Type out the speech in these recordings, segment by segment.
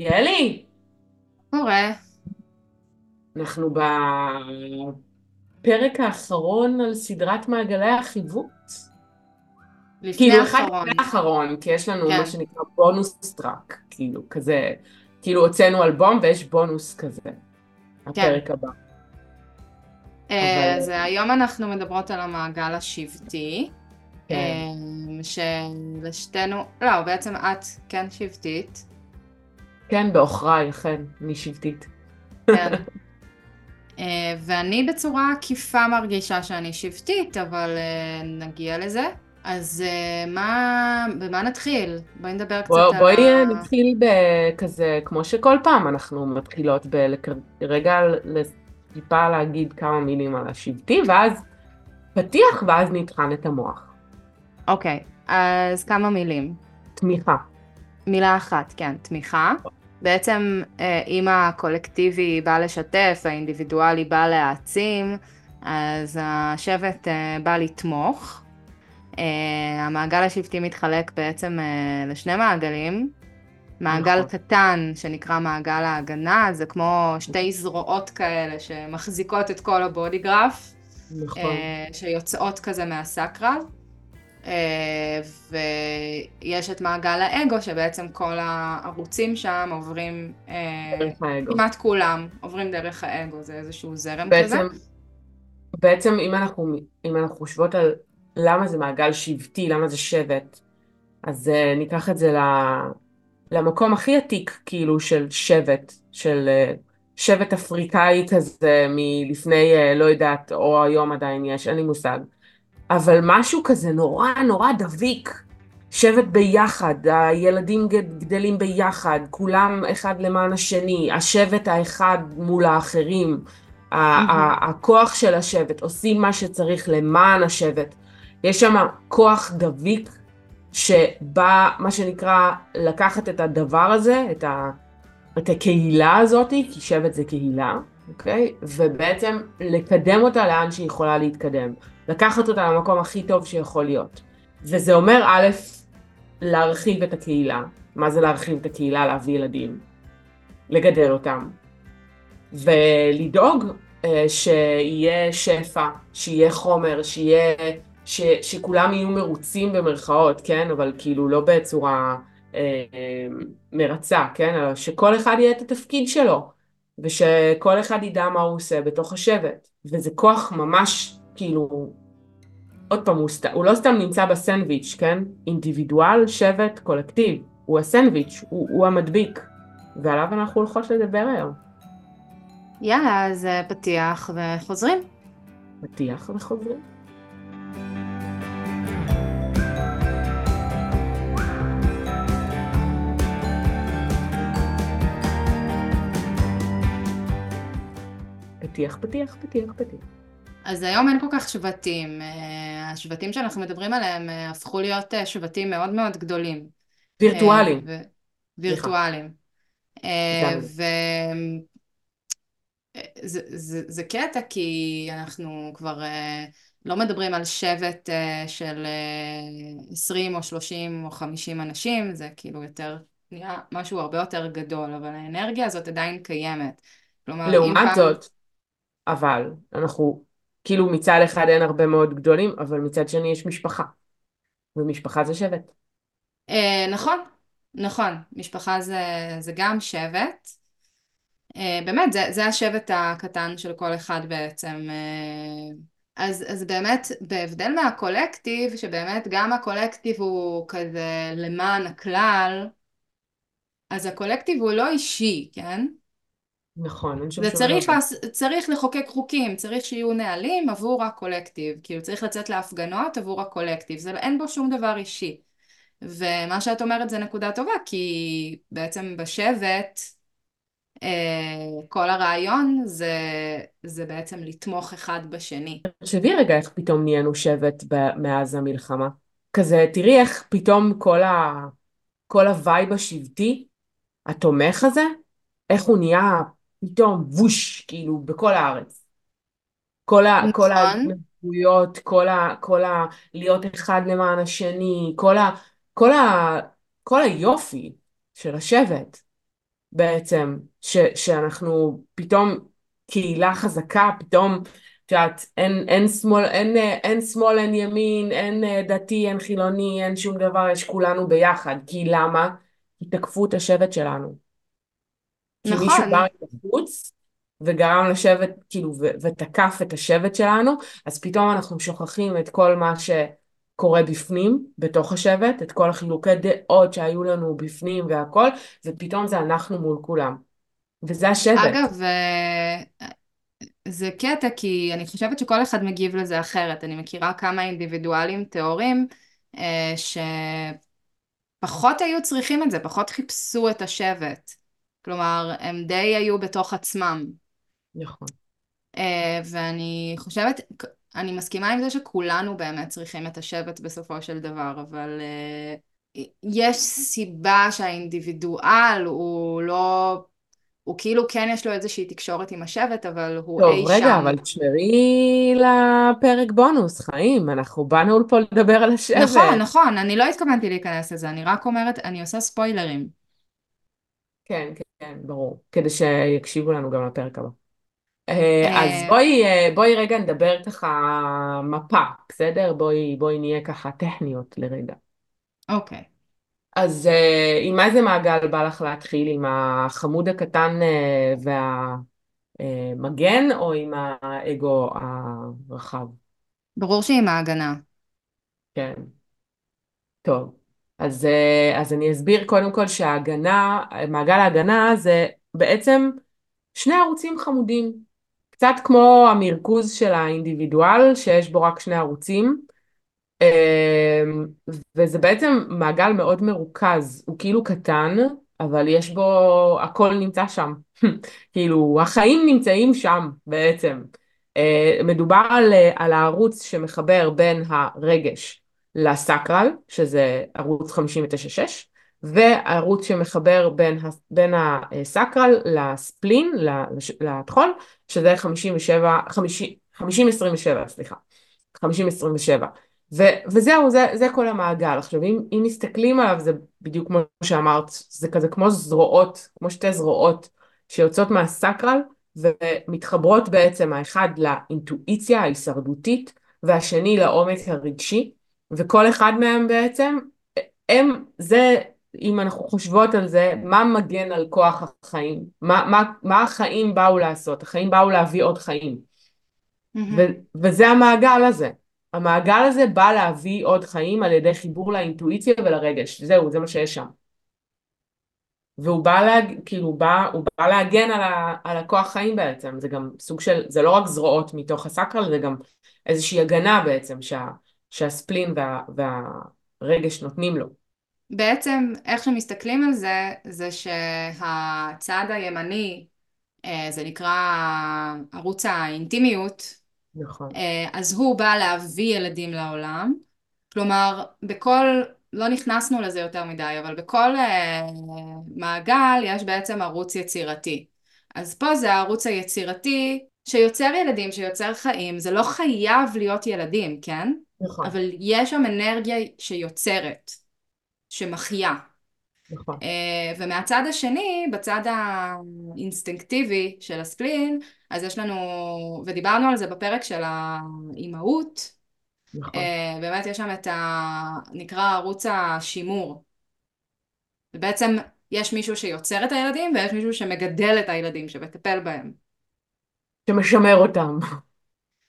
יאלי, קורה. אנחנו בפרק האחרון על סדרת מעגלי החיווט. לפני כאילו, האחרון. לפני האחרון, כי יש לנו מה כן, שנקרא בונוס טראק, כאילו, כזה, כאילו הוצאנו אלבום ויש בונוס כזה, כן. הפרק הבא. אה, אבל אז היום אנחנו מדברות על המעגל השבטי, כן, אה, שלשתינו, לא, בעצם את כן שבטית, כן, בעוכריי, אכן, אני שבטית. כן. אה, ואני בצורה עקיפה מרגישה שאני שבטית, אבל אה, נגיע לזה. אז אה, מה, במה נתחיל? בואי נדבר קצת בוא- על בואי נתחיל בכזה, כמו שכל פעם אנחנו מתחילות ברגע טיפה להגיד כמה מילים על השבטי, ואז פתיח, ואז נטחן את המוח. אוקיי, אז כמה מילים. תמיכה. מילה אחת, כן, תמיכה. בעצם אה, אם הקולקטיבי בא לשתף, האינדיבידואלי בא להעצים, אז השבט אה, בא לתמוך. אה, המעגל השבטי מתחלק בעצם לשני מעגלים. מעגל נכון. קטן שנקרא מעגל ההגנה, זה כמו שתי זרועות כאלה שמחזיקות את כל הבודיגרף, נכון. שיוצאות כזה מהסקרל. אה, ויש את מעגל האגו, שבעצם כל הערוצים שם עוברים, אה. כמעט כולם עוברים דרך האגו, זה איזשהו זרם כזה. בעצם, בעצם אם אנחנו, אם אנחנו חושבות על למה זה מעגל שבטי, למה זה שבט, אז uh, ניקח את זה ל, למקום הכי עתיק, כאילו, של שבט, של שבט אפריקאי כזה מלפני, לא יודעת, או היום עדיין יש, אין לי מושג. אבל משהו כזה נורא נורא דביק. שבט ביחד, הילדים גד- גדלים ביחד, כולם אחד למען השני, השבט האחד מול האחרים, ה- הכוח של השבט, עושים מה שצריך למען השבט. יש שם כוח דביק שבא, מה שנקרא, לקחת את הדבר הזה, את, ה- את הקהילה הזאת, כי שבט זה קהילה, אוקיי? ובעצם לקדם אותה לאן שהיא יכולה להתקדם. לקחת אותה למקום הכי טוב שיכול להיות. וזה אומר, א', להרחיב את הקהילה. מה זה להרחיב את הקהילה? להביא ילדים. לגדל אותם. ולדאוג אה, שיהיה שפע, שיהיה חומר, שיהיה... ש, שכולם יהיו מרוצים במרכאות, כן? אבל כאילו לא בצורה אה, אה, מרצה, כן? אלא שכל אחד יהיה את התפקיד שלו. ושכל אחד ידע מה הוא עושה בתוך השבט. וזה כוח ממש, כאילו, עוד פעם, הוא, סת... הוא לא סתם נמצא בסנדוויץ', כן? אינדיבידואל, שבט, קולקטיב. הוא הסנדוויץ', הוא, הוא המדביק. ועליו אנחנו הולכות לדבר היום. יאללה, אז אה, פתיח וחוזרים. פתיח וחוזרים. פתיח, פתיח, פתיח, פתיח. אז היום אין כל כך שבטים. אה, השבטים שאנחנו מדברים עליהם אה, הפכו להיות אה, שבטים מאוד מאוד גדולים. וירטואלים. אה, ו- וירטואליים. ו... זה, זה, זה קטע כי אנחנו כבר לא מדברים על שבט של אה, 20 או 30 או 50 אנשים, זה כאילו יותר, נראה משהו הרבה יותר גדול, אבל האנרגיה הזאת עדיין קיימת. כלומר, לעומת פעם... זאת, אבל אנחנו, כאילו מצד אחד אין הרבה מאוד גדולים, אבל מצד שני יש משפחה. ומשפחה זה שבט. אה, נכון, נכון, משפחה זה, זה גם שבט. אה, באמת, זה, זה השבט הקטן של כל אחד בעצם. אה, אז, אז באמת, בהבדל מהקולקטיב, שבאמת גם הקולקטיב הוא כזה למען הכלל, אז הקולקטיב הוא לא אישי, כן? נכון, אין שום צריך, דבר. לעש- צריך לחוקק חוקים, צריך שיהיו נהלים עבור הקולקטיב, כאילו צריך לצאת להפגנות עבור הקולקטיב, זה, אין בו שום דבר אישי. ומה שאת אומרת זה נקודה טובה, כי בעצם בשבט, אה, כל הרעיון זה, זה בעצם לתמוך אחד בשני. תחשבי רגע איך פתאום נהיינו שבט מאז המלחמה. כזה, תראי איך פתאום כל ה... כל ה vibe השבטי, התומך הזה, איך הוא נהיה פתאום whoosh, כאילו, בכל הארץ. כל ה... כל נכון, ההתנדבויות, כל ה... כל ה... להיות אחד למען השני, כל ה... כל ה... כל היופי של השבט. בעצם, ש, שאנחנו פתאום קהילה חזקה, פתאום, את יודעת, אין, אין שמאל, אין, אין שמאל, אין ימין, אין אה, דתי, אין חילוני, אין שום דבר, יש כולנו ביחד. כי למה? כי תקפו את השבט שלנו. כי מישהו בא נכון. מבחוץ וגרם לשבט, כאילו, ו- ותקף את השבט שלנו, אז פתאום אנחנו שוכחים את כל מה שקורה בפנים, בתוך השבט, את כל החילוקי דעות שהיו לנו בפנים והכל, ופתאום זה אנחנו מול כולם. וזה השבט. אגב, אה, זה קטע כי אני חושבת שכל אחד מגיב לזה אחרת. אני מכירה כמה אינדיבידואלים טהורים אה, שפחות היו צריכים את זה, פחות חיפשו את השבט. כלומר, הם די היו בתוך עצמם. נכון. אה, ואני חושבת, אני מסכימה עם זה שכולנו באמת צריכים את השבט בסופו של דבר, אבל אה, יש סיבה שהאינדיבידואל הוא לא, הוא כאילו כן יש לו איזושהי תקשורת עם השבט, אבל הוא טוב, אי רגע, שם. אבל תשמרי לפרק בונוס, חיים, אנחנו באנו לפה לדבר על נכון, השבט. נכון, אני לא התכוונתי להיכנס לזה, אני רק אומרת, אני עושה ספוילרים. כן, כן, ברור, כדי שיקשיבו לנו גם לפרק הבא. אה, אז אה, בואי, אה, בואי רגע נדבר ככה מפה, בסדר? בואי, בואי נהיה ככה טכניות לרגע. אוקיי. אז עם איזה מעגל בא לך להתחיל? עם החמוד הקטן והמגן או עם האגו הרחב? ברור שעם ההגנה. כן, טוב. אז, אה, אז אני אסביר קודם כל שההגנה, מעגל ההגנה זה בעצם שני ערוצים חמודים. קצת כמו המרכוז של האינדיבידואל, שיש בו רק שני ערוצים. אמ, וזה בעצם מעגל מאוד מרוכז, הוא כאילו קטן, אבל יש בו, הכל נמצא שם. כאילו, החיים נמצאים שם בעצם. אה, מדובר על, אה, על הערוץ שמחבר בין הרגש לסקרל, שזה ערוץ 59-6, והערוץ שמחבר בין, בין הסקרל לספלין, לטחול, שזה 57, 50, 50-27, סליחה. 50-27. ו- וזהו, זה, זה כל המעגל. עכשיו, אם, אם מסתכלים עליו, זה בדיוק כמו שאמרת, זה כזה כמו זרועות, כמו שתי זרועות שיוצאות מהסקרל ומתחברות בעצם האחד לאינטואיציה ההישרדותית והשני לעומק הרגשי, וכל אחד מהם בעצם, הם, זה, אם אנחנו חושבות על זה, מה מגן על כוח החיים? מה, מה, מה החיים באו לעשות? החיים באו להביא עוד חיים. ו- וזה המעגל הזה. המעגל הזה בא להביא עוד חיים על ידי חיבור לאינטואיציה ולרגש. זהו, זה מה שיש שם. והוא בא, להג... כאילו, הוא בא, הוא בא להגן על, ה... על הכוח חיים בעצם. זה גם סוג של, זה לא רק זרועות מתוך הסקרל, זה גם איזושהי הגנה בעצם שה... שהספלין וה... והרגש נותנים לו. בעצם, איך שמסתכלים על זה, זה שהצד הימני, אה, זה נקרא ערוץ האינטימיות, נכון, אה, אז הוא בא להביא ילדים לעולם. כלומר, בכל, לא נכנסנו לזה יותר מדי, אבל בכל אה, מעגל יש בעצם ערוץ יצירתי. אז פה זה הערוץ היצירתי שיוצר ילדים, שיוצר חיים, זה לא חייב להיות ילדים, כן? נכון, אבל יש שם אנרגיה שיוצרת, שמחיה. נכון. אה, ומהצד השני, בצד האינסטינקטיבי של הספלין, אז יש לנו, ודיברנו על זה בפרק של האימהות, נכון. אה, באמת יש שם את ה... נקרא ערוץ השימור. ובעצם יש מישהו שיוצר את הילדים ויש מישהו שמגדל את הילדים, שמטפל בהם. שמשמר אותם.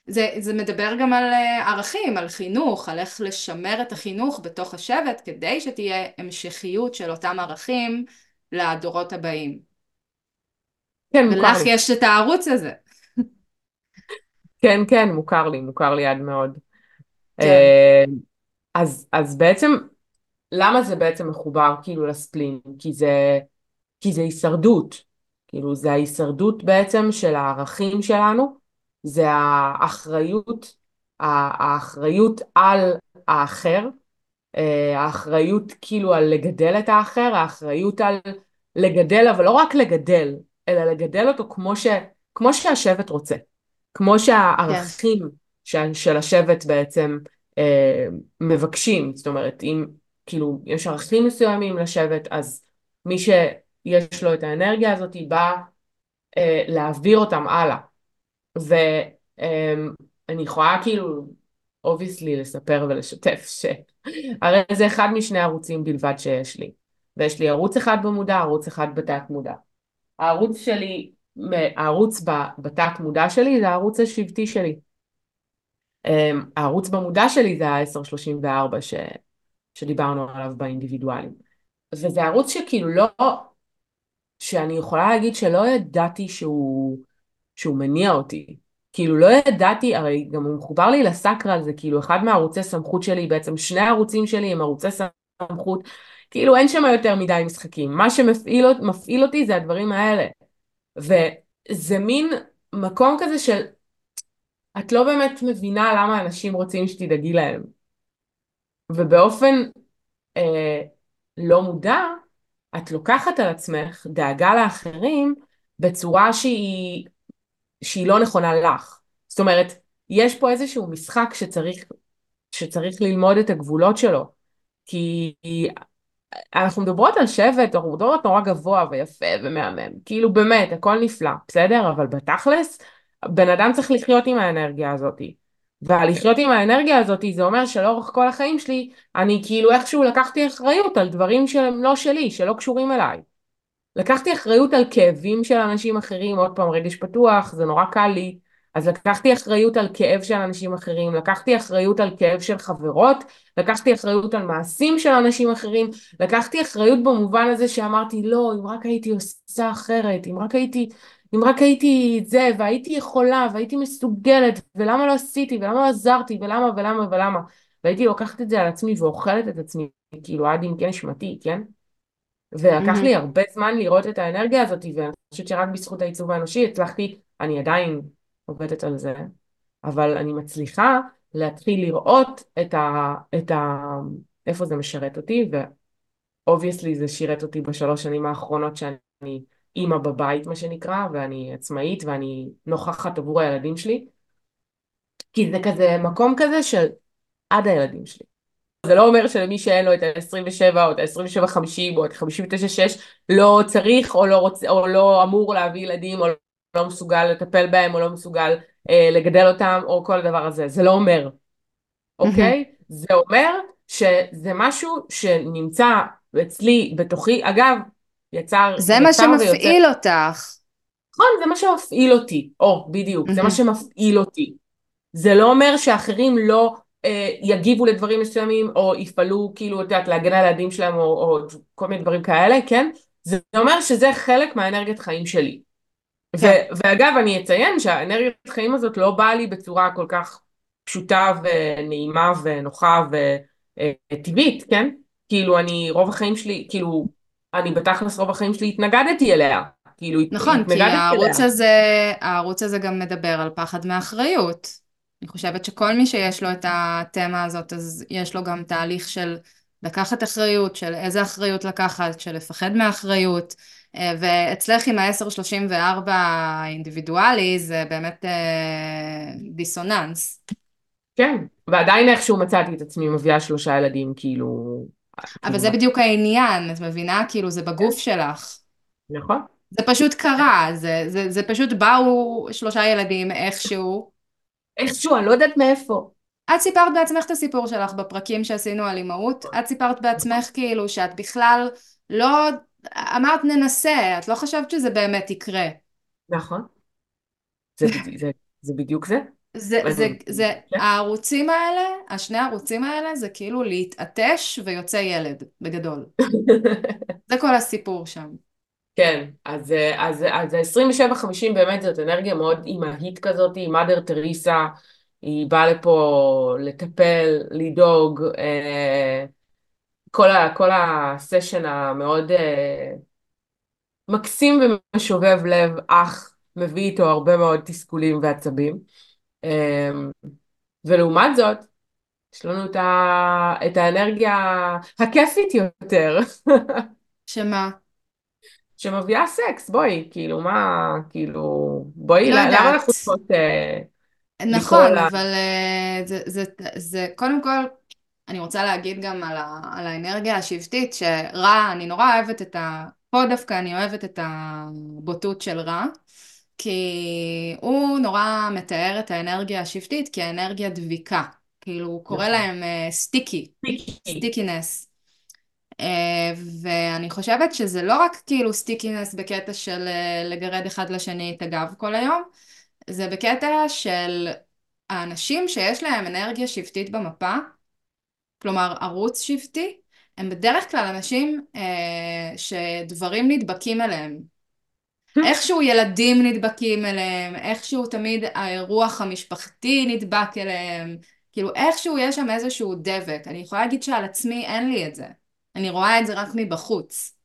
זה, זה מדבר גם על אה, ערכים, על חינוך, על איך לשמר את החינוך בתוך השבט כדי שתהיה המשכיות של אותם ערכים לדורות הבאים. כן, מוכר ולך לי. יש את הערוץ הזה. כן, כן, מוכר לי, מוכר לי עד מאוד. כן, אה, אז, אז בעצם למה זה בעצם מחובר כאילו לספלין? כי זה, כי זה הישרדות. כאילו זה ההישרדות בעצם של הערכים שלנו, זה האחריות, האחריות על האחר, אה, האחריות כאילו על לגדל את האחר, האחריות על לגדל, אבל לא רק לגדל, אלא לגדל אותו כמו ש, כמו שהשבט רוצה, כמו כן. שהערכים של, של השבט בעצם אה, מבקשים, זאת אומרת, אם כאילו יש ערכים מסוימים לשבט, אז מי ש... יש לו את האנרגיה הזאת, בא אה, להעביר אותם הלאה. ואני יכולה כאילו, obviously, לספר ולשתף שהרי זה אחד משני ערוצים בלבד שיש לי. ויש לי ערוץ אחד במודע, ערוץ אחד בתת מודע. הערוץ שלי, הערוץ בתת מודע שלי זה הערוץ השבטי שלי. אמ, הערוץ במודע שלי זה ה-1034 ש... שדיברנו עליו באינדיבידואלים. וזה ערוץ שכאילו לא, שאני יכולה להגיד שלא ידעתי שהוא, שהוא מניע אותי. כאילו לא ידעתי, הרי גם הוא מחובר לי לסקרל, זה כאילו אחד מהערוצי סמכות שלי, בעצם שני הערוצים שלי הם ערוצי סמכות, כאילו אין שם יותר מדי משחקים. מה שמפעיל אותי זה הדברים האלה. וזה מין מקום כזה של את לא באמת מבינה למה אנשים רוצים שתדאגי להם. ובאופן אה, לא מודע, את לוקחת על עצמך דאגה לאחרים בצורה שהיא, שהיא לא נכונה לך. זאת אומרת, יש פה איזשהו משחק שצריך, שצריך ללמוד את הגבולות שלו. כי אנחנו מדברות על שבט, אנחנו מדברות נורא גבוה ויפה ומהמם. כאילו באמת, הכל נפלא, בסדר? אבל בתכלס, בן אדם צריך לחיות עם האנרגיה הזאת. והלחיות עם האנרגיה הזאת זה אומר שלאורך כל החיים שלי אני כאילו איכשהו לקחתי אחריות על דברים שהם לא שלי, שלא קשורים אליי. לקחתי אחריות על כאבים של אנשים אחרים, עוד פעם רגש פתוח, זה נורא קל לי, אז לקחתי אחריות על כאב של אנשים אחרים, לקחתי אחריות על כאב של חברות, לקחתי אחריות על מעשים של אנשים אחרים, לקחתי אחריות במובן הזה שאמרתי לא, אם רק הייתי עושה אחרת, אם רק הייתי אם רק הייתי את זה, והייתי יכולה, והייתי מסוגלת, ולמה לא עשיתי, ולמה לא עזרתי, ולמה, ולמה, ולמה. והייתי לוקחת את זה על עצמי ואוכלת את עצמי, כאילו עד עמקי נשמתי, כן? ולקח לי הרבה זמן לראות את האנרגיה הזאת, ואני חושבת שרק בזכות העיצוב האנושי הצלחתי, אני עדיין עובדת על זה, אבל אני מצליחה להתחיל לראות את ה... את ה איפה זה משרת אותי, ו-obviously זה שירת אותי בשלוש שנים האחרונות שאני אימא בבית מה שנקרא, ואני עצמאית ואני נוכחת עבור הילדים שלי. כי זה כזה מקום כזה של עד הילדים שלי. זה לא אומר שלמי שאין לו את ה-27 או את ה-27-50 או את ה-59-6 לא צריך או לא, רוצה, או לא אמור להביא ילדים או לא מסוגל לטפל בהם או לא מסוגל אה, לגדל אותם או כל הדבר הזה. זה לא אומר, אוקיי? Mm-hmm. זה אומר שזה משהו שנמצא אצלי בתוכי. אגב, יצר... זה מה שמפעיל ויוצר... אותך. נכון, זה מה שמפעיל אותי. או, בדיוק, mm-hmm. זה מה שמפעיל אותי. זה לא אומר שאחרים לא יגיבו לדברים מסוימים, או יפעלו, כאילו, את יודעת, להגן על הילדים שלהם, או, או כל מיני דברים כאלה, כן? זה אומר שזה חלק מהאנרגיית חיים שלי. כן. ו- ואגב, אני אציין שהאנרגיית חיים הזאת לא באה לי בצורה כל כך פשוטה ונעימה ונוחה וטבעית, כן? כאילו, אני, רוב החיים שלי, כאילו, אני בתכלס רוב החיים שלי התנגדתי אליה. כאילו, נכון, כי הערוץ אליה. הזה, הערוץ הזה גם מדבר על פחד מאחריות. אני חושבת שכל מי שיש לו את התמה הזאת, אז יש לו גם תהליך של לקחת אחריות, של איזה אחריות לקחת, של לפחד מאחריות. אה, ואצלך עם ה-1034 האינדיבידואלי זה באמת אה, דיסוננס. כן, ועדיין איכשהו מצאתי את עצמי מביאה שלושה ילדים, כאילו, אבל זה בדיוק העניין, את מבינה? כאילו זה בגוף שלך. נכון. זה פשוט קרה, זה, זה, זה פשוט באו שלושה ילדים איכשהו. איכשהו, אני לא יודעת מאיפה. את סיפרת בעצמך את הסיפור שלך בפרקים שעשינו על אימהות, את סיפרת בעצמך כאילו שאת בכלל לא, אמרת ננסה, את לא חשבת שזה באמת יקרה. נכון. זה, זה, זה בדיוק זה. זה, זה, זה, כן. הערוצים האלה, השני הערוצים האלה, זה כאילו להתעטש ויוצא ילד, בגדול. זה כל הסיפור שם. כן, אז, אז, אז ה-27-50 באמת זאת אנרגיה מאוד אימהית כזאת, מאדר תריסה, היא באה לפה לטפל, לדאוג, אה, כל, ה, כל הסשן המאוד אה, מקסים ומשובב לב, אך מביא איתו הרבה מאוד תסכולים ועצבים. אמ, ולעומת זאת, יש לנו את, ה... את האנרגיה הכיפית יותר. שמה? שמביאה סקס, בואי, כאילו, מה, כאילו, בואי, לא למה אנחנו צריכות... אה, נכון, אבל אה, זה, זה, זה, קודם כל, אני רוצה להגיד גם על, ה, על האנרגיה השבטית, שרה, אני נורא אוהבת את, ה, פה דווקא אני אוהבת את הבוטות של רה, כי הוא נורא מתאר את האנרגיה השבטית כאנרגיה דביקה. כאילו, הוא קורא נכון. להם sticky, picky. stickiness. ואני חושבת שזה לא רק כאילו stickiness בקטע של אה, לגרד אחד לשני את הגב כל היום, זה בקטע של האנשים שיש להם אנרגיה שבטית במפה, כלומר ערוץ שבטי, הם בדרך כלל אנשים אה, שדברים נדבקים אליהם. איכשהו ילדים נדבקים אליהם, איכשהו תמיד האירוח המשפחתי נדבק אליהם, כאילו איכשהו יש שם איזשהו דבק. אני יכולה להגיד שעל עצמי אין לי את זה. אני רואה את זה רק מבחוץ.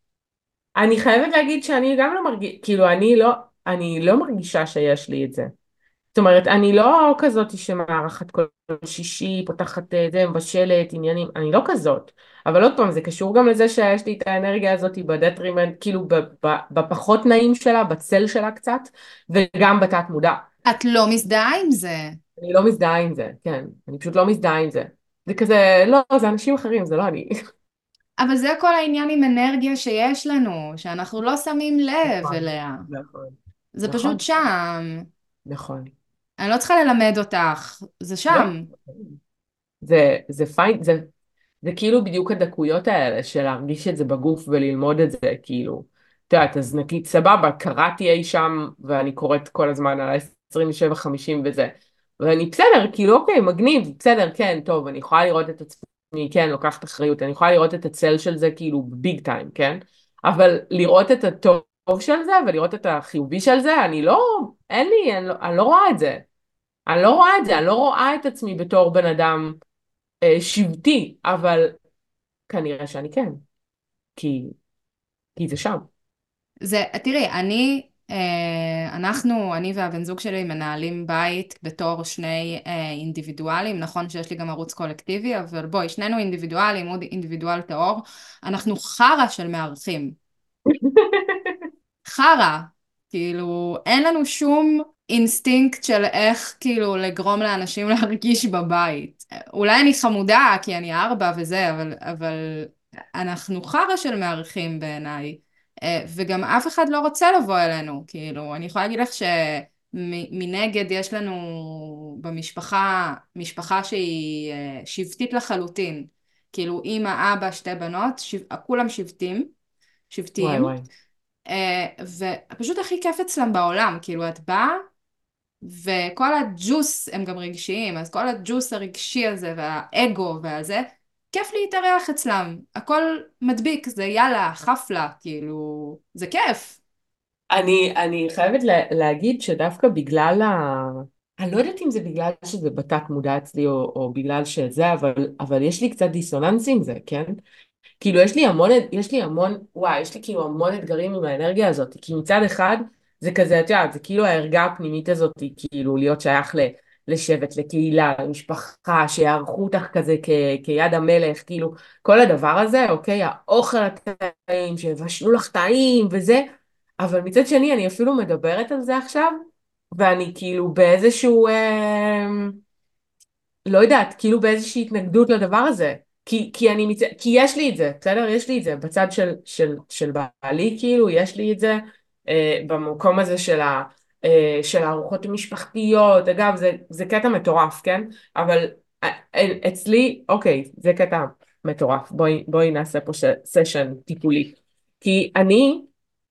אני חייבת להגיד שאני גם לא מרגישה, כאילו אני לא, אני לא מרגישה שיש לי את זה. זאת אומרת, אני לא כזאת שמארחת כל שישי, פותחת אה, זה, מבשלת, עניינים, אני לא כזאת. אבל עוד פעם, זה קשור גם לזה שיש לי את האנרגיה הזאת בדטרימנט, כאילו בפחות נעים שלה, בצל שלה קצת, וגם בתת מודע. את לא מזדהה עם זה. אני לא מזדהה עם זה, כן. אני פשוט לא מזדהה עם זה. זה כזה, לא, זה אנשים אחרים, זה לא אני. אבל זה כל העניין עם אנרגיה שיש לנו, שאנחנו לא שמים לב נכון, אליה. נכון. זה נכון. פשוט שם. נכון. אני לא צריכה ללמד אותך, זה שם. לא. זה, זה פיין, זה, זה כאילו בדיוק הדקויות האלה של להרגיש את זה בגוף וללמוד את זה, כאילו, את יודעת, אז נגיד סבבה, קראתי אי שם, ואני קוראת כל הזמן על ה-27-50 וזה, ואני בסדר, כאילו אוקיי, מגניב, בסדר, כן, טוב, אני יכולה לראות את עצמי, כן, לוקחת אחריות, אני יכולה לראות את הצל של זה כאילו ביג טיים, כן? אבל לראות את הטוב של זה ולראות את החיובי של זה, אני לא, אין לי, אני לא, אני לא רואה את זה. אני לא רואה את זה, אני לא רואה את עצמי בתור בן אדם אה, שבטי, אבל כנראה שאני כן, כי, כי זה שם. זה, תראי, אני, אנחנו, אני והבן זוג שלי מנהלים בית בתור שני אה, אינדיבידואלים, נכון שיש לי גם ערוץ קולקטיבי, אבל בואי, שנינו אינדיבידואלים, הוא אינדיבידואל טהור, אנחנו חרא של מארחים. חרא, כאילו, אין לנו שום אינסטינקט של איך כאילו לגרום לאנשים להרגיש בבית. אולי אני חמודה כי אני ארבע וזה, אבל, אבל אנחנו חרא של מארחים בעיניי. אה, וגם אף אחד לא רוצה לבוא אלינו, כאילו, אני יכולה להגיד לך שמנגד יש לנו במשפחה, משפחה שהיא אה, שבטית לחלוטין. כאילו, אימא, אבא, שתי בנות, שב... כולם שבטים, שבטיים. וואי וואי. Uh, ופשוט הכי כיף אצלם בעולם, כאילו את באה וכל הג'וס הם גם רגשיים, אז כל הג'וס הרגשי הזה והאגו והזה, כיף להתארח אצלם, הכל מדביק, זה יאללה, חפלה, כאילו, זה כיף. אני, אני חייבת לה, להגיד שדווקא בגלל ה... אני לא יודעת אם זה בגלל שזה בתת מודע אצלי או, או בגלל שזה, אבל, אבל יש לי קצת דיסוננס עם זה, כן? כאילו יש לי המון, יש לי המון, וואי, יש לי כאילו המון אתגרים עם האנרגיה הזאת, כי מצד אחד זה כזה, את יודעת, זה כאילו הערגה הפנימית הזאת, כאילו להיות שייך ל, לשבט, לקהילה, למשפחה, שיערכו אותך כזה כ, כיד המלך, כאילו כל הדבר הזה, אוקיי, האוכל הטעים, שיבשלו לך טעים וזה, אבל מצד שני אני אפילו מדברת על זה עכשיו, ואני כאילו באיזשהו, אה, לא יודעת, כאילו באיזושהי התנגדות לדבר הזה. כי, כי, אני מצ... כי יש לי את זה, בסדר? יש לי את זה בצד של, של, של בעלי, כאילו, יש לי את זה אה, במקום הזה של, ה, של הארוחות המשפחתיות, אגב, זה, זה קטע מטורף, כן? אבל אה, אצלי, אוקיי, זה קטע מטורף, בואי, בואי נעשה פה. סשן טיפולי. כי אני,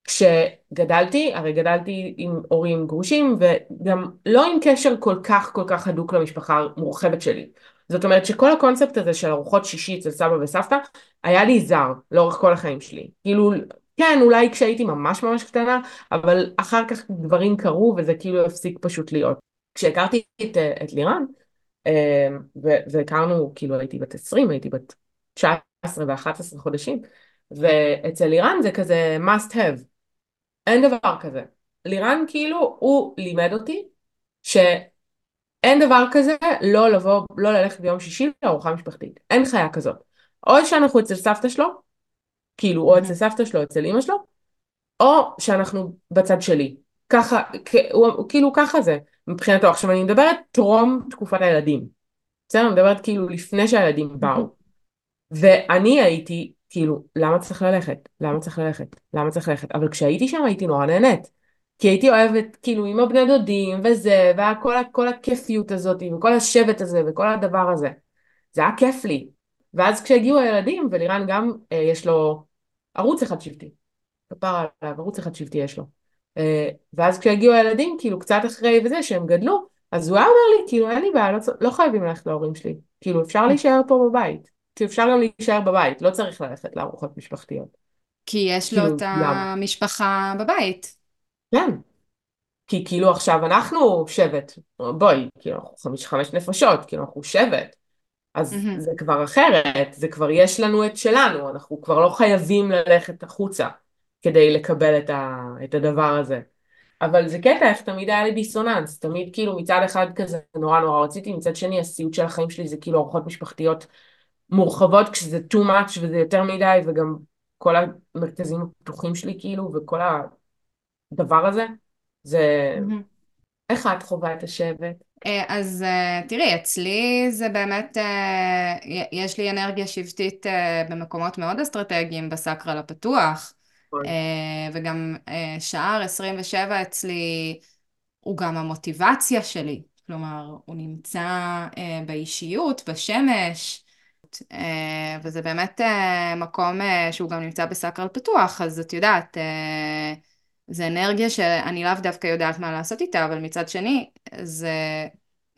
כשגדלתי, הרי גדלתי עם הורים גרושים, וגם לא עם קשר כל כך כל כך הדוק למשפחה המורחבת שלי. זאת אומרת שכל הקונספט הזה של ארוחות שישי אצל סבא וסבתא היה לי זר לאורך כל החיים שלי. כאילו, כן, אולי כשהייתי ממש ממש קטנה, אבל אחר כך דברים קרו וזה כאילו הפסיק פשוט להיות. כשהכרתי את, את לירן, אה, והכרנו, כאילו הייתי בת 20, הייתי בת 19 ו-11 חודשים, ואצל לירן זה כזה must have. אין דבר כזה. לירן כאילו, הוא לימד אותי ש... אין דבר כזה לא לבוא, לא ללכת ביום שישי לארוחה משפחתית. אין חיה כזאת. או שאנחנו אצל סבתא שלו, כאילו, או אצל סבתא שלו, אצל אמא שלו, או שאנחנו בצד שלי. ככה, הוא, כאילו ככה זה מבחינתו. עכשיו אני מדברת טרום תקופת הילדים. בסדר? אני מדברת כאילו לפני שהילדים באו. ואני הייתי, כאילו, למה צריך ללכת? למה צריך ללכת? למה צריך ללכת? אבל כשהייתי שם הייתי נורא נהנית. כי הייתי אוהבת, כאילו, עם הבני דודים וזה, וכל כל הכיפיות הזאת, וכל השבט הזה, וכל הדבר הזה. זה היה כיף לי. ואז כשהגיעו הילדים, ולירן גם, אה, יש לו ערוץ אחד שבטי. כפר עליו, ערוץ אחד שבטי יש לו. אה, ואז כשהגיעו הילדים, כאילו, קצת אחרי וזה, שהם גדלו, אז הוא היה אומר לי, כאילו, אין לי בעיה, לא, לא חייבים ללכת להורים שלי. כאילו, אפשר להישאר פה בבית. כאילו, אפשר גם להישאר בבית, לא צריך ללכת לארוחות משפחתיות. כי יש לו כאילו, את למה? המשפחה בבית. כן. כי כאילו עכשיו אנחנו שבט, בואי, כאילו אנחנו חמש, חמש נפשות, כאילו אנחנו שבט, אז מהמם. זה כבר אחרת, זה כבר יש לנו את שלנו, אנחנו כבר לא חייבים ללכת החוצה כדי לקבל את, ה, את הדבר הזה. אבל זה קטע איך תמיד היה לי דיסוננס, תמיד כאילו מצד אחד כזה נורא נורא רציתי, מצד שני הסיוט של החיים שלי זה כאילו ארוחות משפחתיות מורחבות כשזה too much וזה יותר מדי וגם כל המרכזים הפתוחים שלי כאילו וכל הדבר הזה, זה מהמם. איך את חווה את השבט? אה, אז אה, תראי, אצלי זה באמת, אה, יש לי אנרגיה שבטית במקומות מאוד אסטרטגיים בסקרל הפתוח, וגם שער 27 אצלי הוא גם המוטיבציה שלי, כלומר, הוא נמצא באישיות, בשמש, וזה באמת מקום שהוא גם נמצא בסקרל פתוח, אז את יודעת, זה אנרגיה שאני לאו דווקא יודעת מה לעשות איתה, אבל מצד שני, זה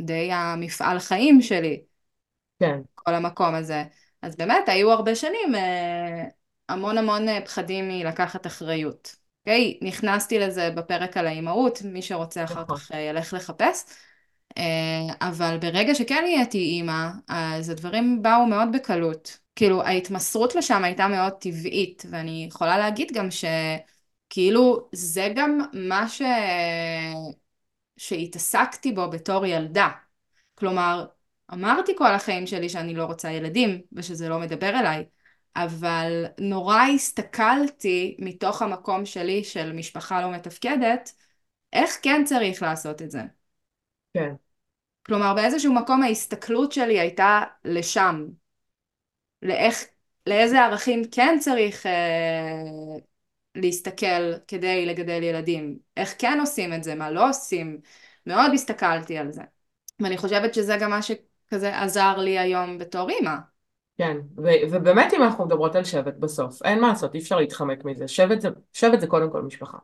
די המפעל חיים שלי, כן, כל המקום הזה. אז באמת, היו הרבה שנים אה, המון המון אה, פחדים מלקחת אחריות. אוקיי? נכנסתי לזה בפרק על האימהות, מי שרוצה אחר נכון, כך אה, ילך לחפש. אבל ברגע שכן נהייתי אימא, אז הדברים באו מאוד בקלות. כאילו, ההתמסרות לשם הייתה מאוד טבעית, ואני יכולה להגיד גם שכאילו, זה גם מה ש... שהתעסקתי בו בתור ילדה. כלומר, אמרתי כל החיים שלי שאני לא רוצה ילדים, ושזה לא מדבר אליי, אבל נורא הסתכלתי מתוך המקום שלי של משפחה לא מתפקדת, איך כן צריך לעשות את זה. כן, כלומר, באיזשהו מקום ההסתכלות שלי הייתה לשם. לאיך, לאיזה ערכים כן צריך אה, להסתכל כדי לגדל ילדים. איך כן עושים את זה, מה לא עושים. מאוד הסתכלתי על זה. ואני חושבת שזה גם מה שכזה עזר לי היום בתור אימא. כן, ו- ובאמת אם אנחנו מדברות על שבט בסוף, אין מה לעשות, אי אפשר להתחמק מזה, שבט זה, שבט זה קודם כל משפחה,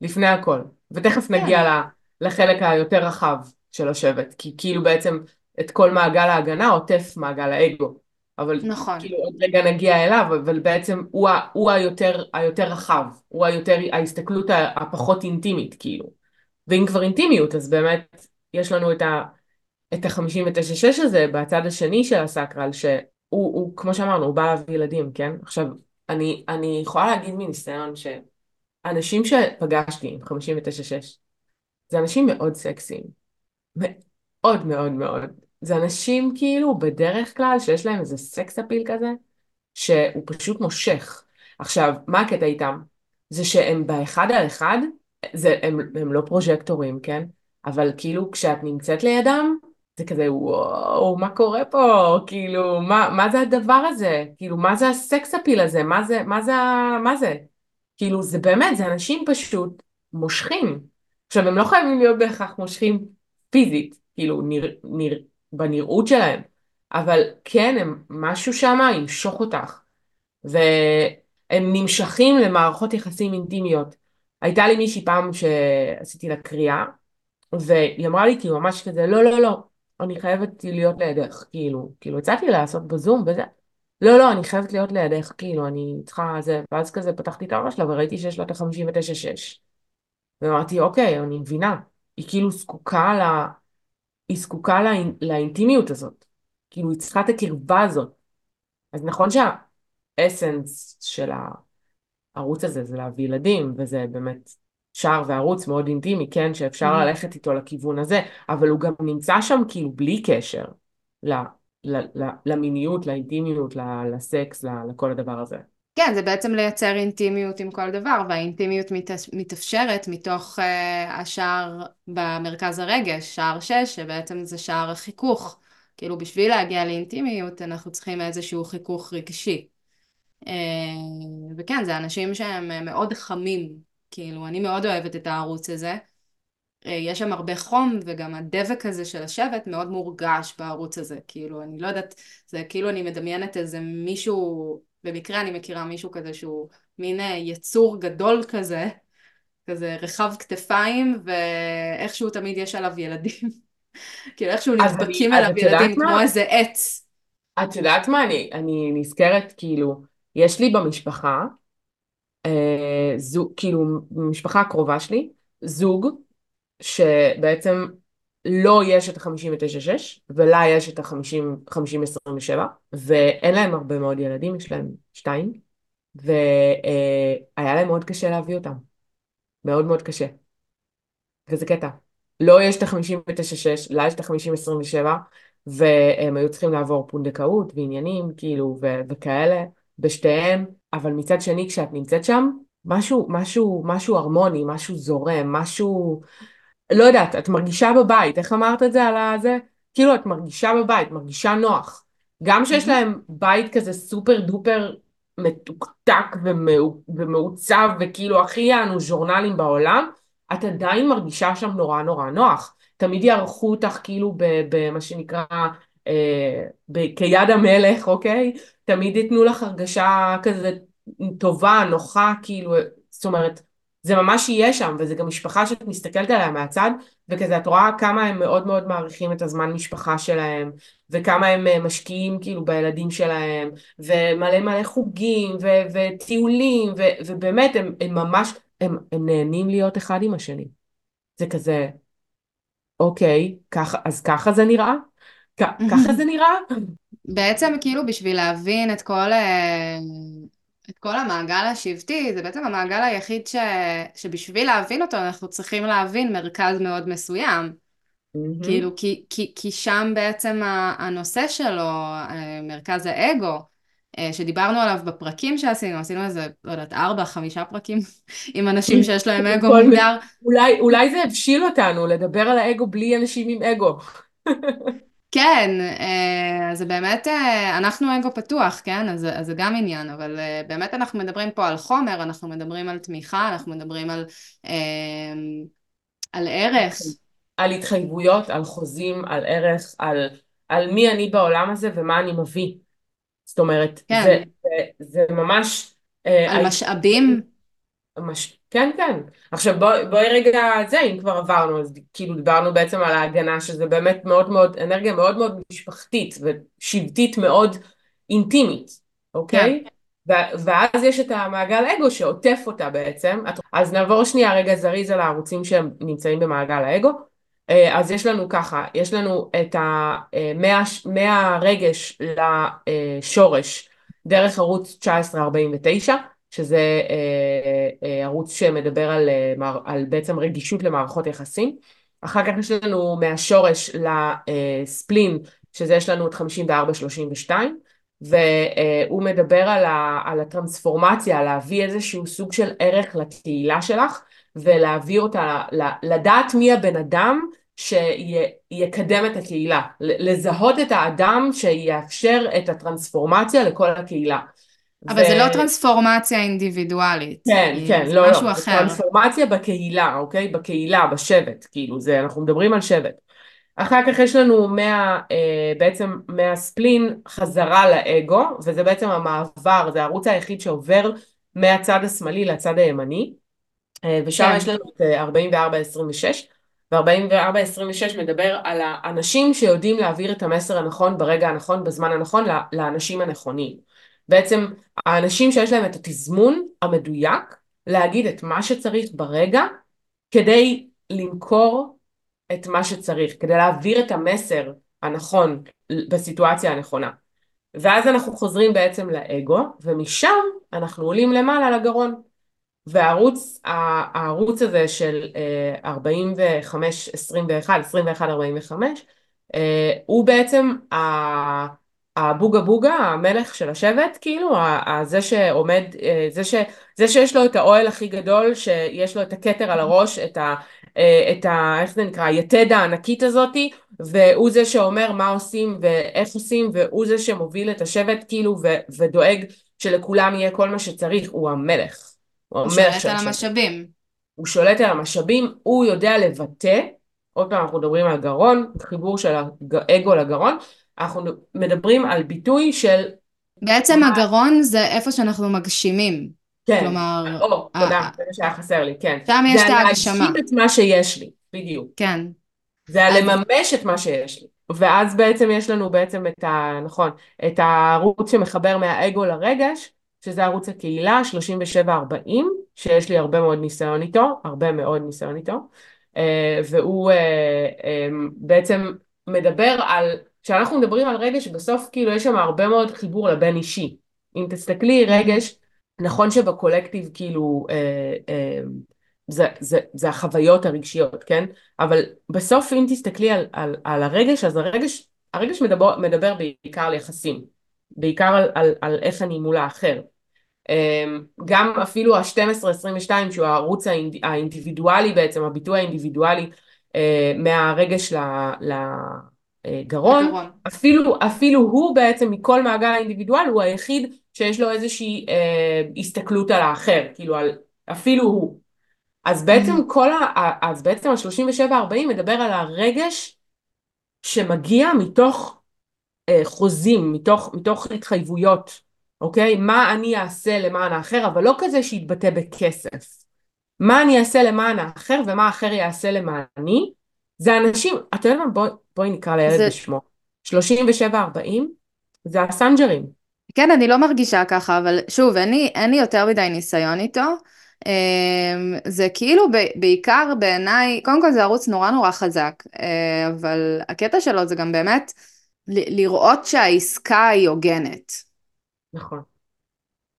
לפני הכל, ותכף כן, נגיע לחלק היותר רחב של השבט, כי כאילו בעצם את כל מעגל ההגנה עוטף מעגל האגו, אבל נכון. כאילו עוד רגע נגיע אליו, אבל בעצם הוא, ה- הוא היותר, היותר רחב, הוא היותר, ההסתכלות הפחות אינטימית כאילו, ואם כבר אינטימיות אז באמת יש לנו את ה... את ה-59-6 הזה בצד השני של הסקרל, שהוא, הוא, כמו שאמרנו, הוא בא להביא ילדים, כן? עכשיו, אני, אני יכולה להגיד מניסיון שאנשים שפגשתי עם 59-6, זה אנשים מאוד סקסיים. מאוד מאוד מאוד. זה אנשים כאילו בדרך כלל שיש להם איזה sex appeal כזה, שהוא פשוט מושך. עכשיו, מה הקטע איתם? זה שהם באחד על אחד, זה, הם, הם לא פרוג'קטורים, כן? אבל כאילו כשאת נמצאת לידם, זה כזה וואו, מה קורה פה? כאילו, מה, מה זה הדבר הזה? כאילו, מה זה ה sex appeal הזה? מה זה, מה זה, מה זה? כאילו, זה באמת, זה אנשים פשוט מושכים. עכשיו, הם לא חייבים להיות בהכרח מושכים פיזית, כאילו, נרא, נרא, בנראות שלהם, אבל כן, הם, משהו שם ימשוך אותך. והם נמשכים למערכות יחסים אינטימיות. הייתה לי מישהי פעם שעשיתי לה קריאה, והיא אמרה לי כאילו ממש כזה, לא, לא, לא, אני חייבת להיות לידך, כאילו, כאילו הצעתי לה לעשות בזום וזה, לא, לא, אני חייבת להיות לידך, כאילו, אני צריכה זה, ואז כזה פתחתי את האמא שלה וראיתי שיש לה את ה-59-6, ואמרתי, אוקיי, אני מבינה, היא כאילו זקוקה. היא זקוקה לאינ... לאינטימיות הזאת, כאילו, היא צריכה את הקרבה הזאת. אז נכון שהאסנס של הערוץ הזה זה להביא ילדים, וזה באמת שער וערוץ מאוד אינטימי, כן, שאפשר מהמם. ללכת איתו לכיוון הזה, אבל הוא גם נמצא שם כאילו בלי קשר ל, ל, ל, למיניות, לאינטימיות, ל, לסקס, ל, לכל הדבר הזה. כן, זה בעצם לייצר אינטימיות עם כל דבר, והאינטימיות מת... מתאפשרת מתוך uh, השער במרכז הרגש, שער 6, שבעצם זה שער החיכוך. כאילו בשביל להגיע לאינטימיות אנחנו צריכים איזשהו חיכוך רגשי. וכן, זה אנשים שהם מאוד חמים, כאילו, אני מאוד אוהבת את הערוץ הזה. יש שם הרבה חום, וגם הדבק הזה של השבט מאוד מורגש בערוץ הזה. כאילו, אני לא יודעת, זה כאילו אני מדמיינת איזה מישהו, במקרה אני מכירה מישהו כזה שהוא מין יצור גדול כזה, כזה רחב כתפיים, ואיכשהו תמיד יש עליו ילדים. כאילו איכשהו נדבקים עליו ילדים כמו איזה עץ. את יודעת מה? אני, אני נזכרת, כאילו, יש לי במשפחה, אה, זוג, כאילו, במשפחה הקרובה שלי, זוג, שבעצם לא יש את ה-59-6, ולה יש את ה-50-27, ואין להם הרבה מאוד ילדים, יש להם שתיים, והיה להם מאוד קשה להביא אותם. מאוד מאוד קשה. וזה קטע. לא יש את ה-59-6, לה יש את ה-50-27, והם היו צריכים לעבור פונדקאות ועניינים, כאילו, ו- וכאלה, בשתיהם, אבל מצד שני, כשאת נמצאת שם, משהו, משהו, משהו הרמוני, משהו זורם, משהו, לא יודעת, את מרגישה בבית, איך אמרת את זה על הזה? כאילו, את מרגישה בבית, מרגישה נוח. גם שיש להם בית כזה סופר דופר מתוקתק ומעוצב, וכאילו הכי יענו ז'ורנלים בעולם, את עדיין מרגישה שם נורא נורא נוח. תמיד יערכו אותך כאילו במה שנקרא אה, כיד המלך, אוקיי? תמיד ייתנו לך הרגשה כזה טובה, נוחה, כאילו, זאת אומרת, זה ממש יהיה שם, וזה גם משפחה שאת מסתכלת עליה מהצד, וכזה את רואה כמה הם מאוד מאוד מעריכים את הזמן משפחה שלהם, וכמה הם אה, משקיעים כאילו בילדים שלהם, ומלא מלא חוגים, ו- וטיולים, ו- ובאמת הם, הם ממש, הם, הם נהנים להיות אחד עם השני. זה כזה, אוקיי, ככה, אז ככה זה נראה? ככה זה נראה? בעצם כאילו בשביל להבין את כל, אה, את כל המעגל השבטי, זה בעצם המעגל היחיד ש, שבשביל להבין אותו אנחנו צריכים להבין מרכז מאוד מסוים. Mm-hmm. כאילו, כי, כי, כי שם בעצם הנושא שלו, אה, מרכז האגו, אה, שדיברנו עליו בפרקים שעשינו, עשינו איזה, לא יודעת, ארבע, חמישה פרקים עם אנשים שיש להם אגו מוגדר. אולי, אולי זה הבשיל אותנו, לדבר על האגו בלי אנשים עם אגו. כן, אה, זה באמת, אה, אנחנו אגו פתוח, כן? אז, אז זה גם עניין, אבל באמת אנחנו מדברים פה על חומר, אנחנו מדברים על תמיכה, אנחנו מדברים על, על ערך. על התחייבויות, על חוזים, על ערך, על, על מי אני בעולם הזה ומה אני מביא. זאת אומרת, כן. זה, זה, זה ממש... אה, על משאבים? מש... כן, כן. עכשיו בואי בוא רגע זה, אם כבר עברנו, אז כאילו דיברנו בעצם על ההגנה, שזה באמת מאוד מאוד, אנרגיה מאוד מאוד משפחתית ושבטית מאוד אינטימית, אוקיי? כן. ואז יש את המעגל אגו שעוטף אותה בעצם. אז נעבור שנייה רגע זריז על הערוצים שהם נמצאים במעגל האגו. אה, אז יש לנו ככה, יש לנו את ה... אה, מהרגש לשורש דרך ערוץ 1949, שזה אה, ערוץ שמדבר על, על בעצם רגישות למערכות יחסים. אחר כך יש לנו מהשורש לספלין, שזה יש לנו את 5432, והוא מדבר על, ה, על הטרנספורמציה, להביא איזשהו סוג של ערך לקהילה שלך, ולהעביר אותה, לדעת מי הבן אדם שיקדם את הקהילה, לזהות את האדם שיאפשר את הטרנספורמציה לכל הקהילה. אבל ו... זה לא טרנספורמציה אינדיבידואלית. כן, כן, לא, לא, זה טרנספורמציה בקהילה, אוקיי? בקהילה, בשבט, כאילו, זה, אנחנו מדברים על שבט. אחר כך יש לנו מה, אה, בעצם מהספלין חזרה לאגו, וזה בעצם המעבר, זה הערוץ היחיד שעובר מהצד השמאלי לצד הימני, אה, ושם כן. יש לנו את 44-26, אה, ו-44-26 מדבר על האנשים שיודעים להעביר את המסר הנכון ברגע הנכון, בזמן הנכון, לאנשים הנכונים. בעצם האנשים שיש להם את התזמון המדויק להגיד את מה שצריך ברגע כדי למכור את מה שצריך, כדי להעביר את המסר הנכון בסיטואציה הנכונה. ואז אנחנו חוזרים בעצם לאגו, ומשם אנחנו עולים למעלה לגרון. והערוץ, הערוץ הזה של 45, 21, 21, 45, הוא בעצם הבוגה בוגה, המלך של השבט, כאילו, זה שעומד, אה, זה, ש, זה שיש לו את האוהל הכי גדול, שיש לו את הכתר על הראש, את ה... אה, את ה... איך זה נקרא? היתד הענקית הזאתי, והוא זה שאומר מה עושים ואיך עושים, והוא זה שמוביל את השבט כאילו ו, ודואג שלכולם יהיה כל מה שצריך, הוא המלך. הוא הוא המלך שולט על. המשאבים. הוא שולט על המשאבים, הוא יודע לבטא, עוד פעם אנחנו מדברים על גרון, חיבור של האגו לגרון, אנחנו מדברים על ביטוי של, בעצם מה- הגרון זה איפה שאנחנו מגשימים. כן, כלומר, או, תודה, אה. זה מה שהיה חסר לי, כן. שם יש זה את ההגשמה. להגשים את מה שיש לי, בדיוק. כן. זה אז- לממש את מה שיש לי. ואז בעצם יש לנו בעצם את ה... נכון, את הערוץ שמחבר מהאגו לרגש, שזה ערוץ הקהילה, 3740, שיש לי הרבה מאוד ניסיון איתו, הרבה מאוד ניסיון איתו, אה, והוא אה, בעצם מדבר על, כשאנחנו מדברים על רגש, בסוף כאילו יש שם הרבה מאוד חיבור לבין אישי. אם תסתכלי, רגש, נכון שבקולקטיב כאילו, אה, אה, זה, זה, זה החוויות הרגשיות, כן? אבל בסוף אם תסתכלי על, על, על הרגש, אז הרגש, הרגש מדבר, מדבר בעיקר על יחסים, בעיקר על, על, על איך אני מול האחר. אמ, גם אפילו ה-12-22 שהוא הערוץ האינד, האינדיבידואלי בעצם, הביטוי האינדיבידואלי אה, מהרגש ל- הגרון. אפילו, אפילו הוא בעצם מכל מעגל האינדיבידואל הוא היחיד שיש לו איזושהי אה, הסתכלות על האחר, כאילו על, אפילו הוא. אז בעצם כל. ה- אז בעצם ה-37-40 מדבר על הרגש שמגיע מתוך אה, חוזים, מתוך, מתוך התחייבויות, אוקיי? מה אני אעשה למען האחר, אבל לא כזה שיתבטא בכסף. מה אני אעשה למען האחר ומה האחר יעשה למעני, זה אנשים, אתה יודע מה? בואי, נקרא לילד זה- בשמו. 37-40 זה הסנג'רים. כן, אני לא מרגישה ככה, אבל שוב, אין לי, אין לי יותר מדי ניסיון איתו. אמ, זה כאילו בעיקר בעיניי, קודם כל זה ערוץ נורא נורא חזק, אה, אבל הקטע שלו זה גם באמת ל- לראות שהעסקה היא הוגנת. נכון.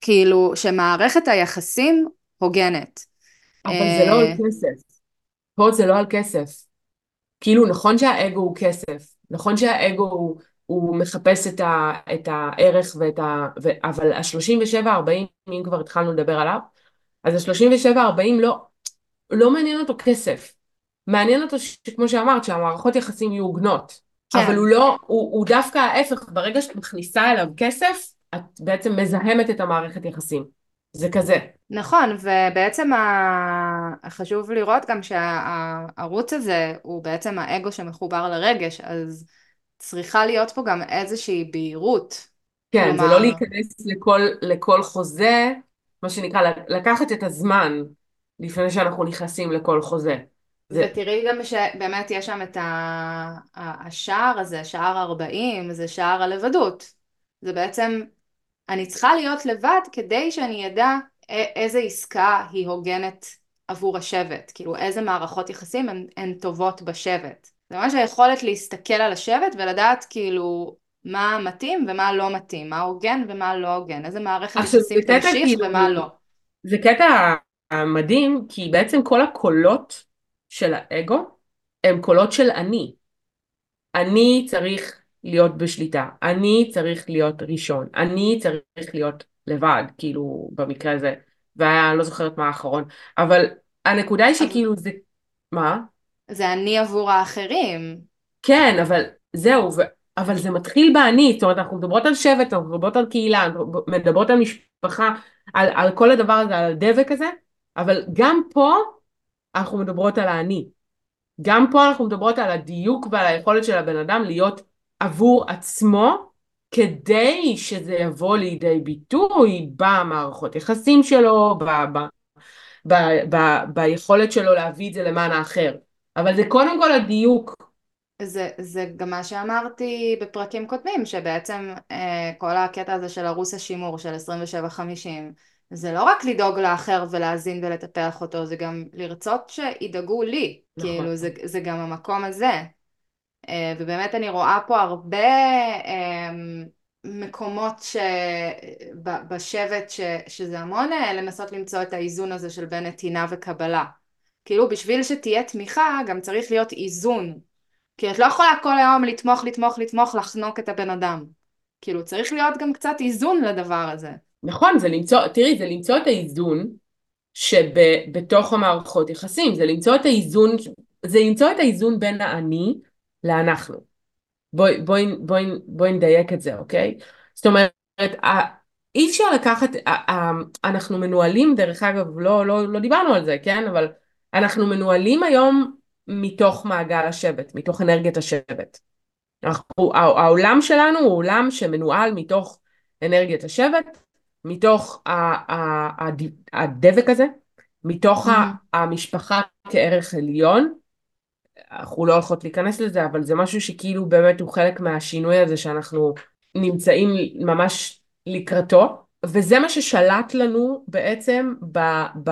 כאילו, שמערכת היחסים הוגנת. אבל זה לא על אה, כסף. פה זה לא על כסף. כאילו נכון שהאגו הוא כסף, נכון שהאגו הוא, הוא מחפש את, ה, את הערך ואת ה... ו, אבל ה-37-40, אם כבר התחלנו לדבר עליו, אז ה-37-40 לא, לא מעניין אותו כסף. מעניין אותו שכמו שאמרת, שהמערכות יחסים יהיו הוגנות. כן. אבל הוא לא, הוא, הוא דווקא ההפך, ברגע שאת מכניסה אליו כסף, את בעצם מזהמת את המערכת יחסים. זה כזה. נכון, ובעצם ה- חשוב לראות גם שהערוץ הזה הוא בעצם האגו שמחובר לרגש, אז צריכה להיות פה גם איזושהי בהירות. כן, זה כלומר- לא להיכנס לכל, לכל חוזה, מה שנקרא, לקחת את הזמן לפני שאנחנו נכנסים לכל חוזה. זה- ותראי גם שבאמת יש שם את ה- השער הזה, שער 40, זה שער הלבדות. זה בעצם, אני צריכה להיות לבד כדי שאני אדע איזה עסקה היא הוגנת עבור השבט, כאילו איזה מערכות יחסים הן, הן טובות בשבט. זה ממש היכולת להסתכל על השבט ולדעת כאילו מה מתאים ומה לא מתאים, מה הוגן ומה לא הוגן, איזה מערכת יחסים תמשיך כאילו- ומה לא. זה קטע מדהים, כי בעצם כל הקולות של האגו הם קולות של אני. אני צריך להיות בשליטה, אני צריך להיות ראשון, אני צריך להיות לבד, כאילו במקרה הזה, ואני לא זוכרת מה האחרון, אבל הנקודה היא שכאילו זה, מה? זה אני עבור האחרים. כן, אבל זהו, ו... אבל זה מתחיל באני, זאת אומרת, אנחנו מדברות על שבט, אנחנו מדברות על קהילה, מדברות על משפחה, על, על כל הדבר הזה, על הדבק הזה, אבל גם פה אנחנו מדברות על האני. גם פה אנחנו מדברות על הדיוק ועל היכולת של הבן אדם להיות עבור עצמו, כדי שזה יבוא לידי ביטוי במערכות יחסים שלו, ב, ב, ב, ב, ביכולת שלו להביא את זה למען האחר. אבל זה קודם כל הדיוק זה, זה גם מה שאמרתי בפרקים קודמים, שבעצם אה, כל הקטע הזה של ערוץ השימור של 2750, זה לא רק לדאוג לאחר ולהאזין ולטפח אותו, זה גם לרצות שידאגו לי. נכון. כאילו, זה, זה גם המקום הזה. אה, ובאמת אני רואה פה הרבה אה, מקומות ש... בשבט ש... שזה המון אה, לנסות למצוא את האיזון הזה של בין נתינה וקבלה. כאילו בשביל שתהיה תמיכה גם צריך להיות איזון. כי את לא יכולה כל היום לתמוך, לתמוך, לתמוך, לחנוק את הבן אדם. כאילו צריך להיות גם קצת איזון לדבר הזה. נכון, זה למצוא, תראי, זה למצוא את האיזון שבתוך המערכות יחסים, זה למצוא את האיזון, זה למצוא את האיזון בין האני לאנחנו. בואי, בואי, בואי, בואי נדייק את זה, אוקיי? זאת אומרת, אי אפשר לקחת, אנחנו מנוהלים, דרך אגב, לא, לא, לא דיברנו על זה, כן? אבל אנחנו מנוהלים היום מתוך מעגל השבט, מתוך אנרגיית השבט. אנחנו, העולם שלנו הוא עולם שמנוהל מתוך אנרגיית השבט, מתוך הדבק הזה, מתוך mm-hmm. המשפחה כערך עליון. אנחנו לא הולכות להיכנס לזה, אבל זה משהו שכאילו באמת הוא חלק מהשינוי הזה שאנחנו נמצאים ממש לקראתו, וזה מה ששלט לנו בעצם ב, ב,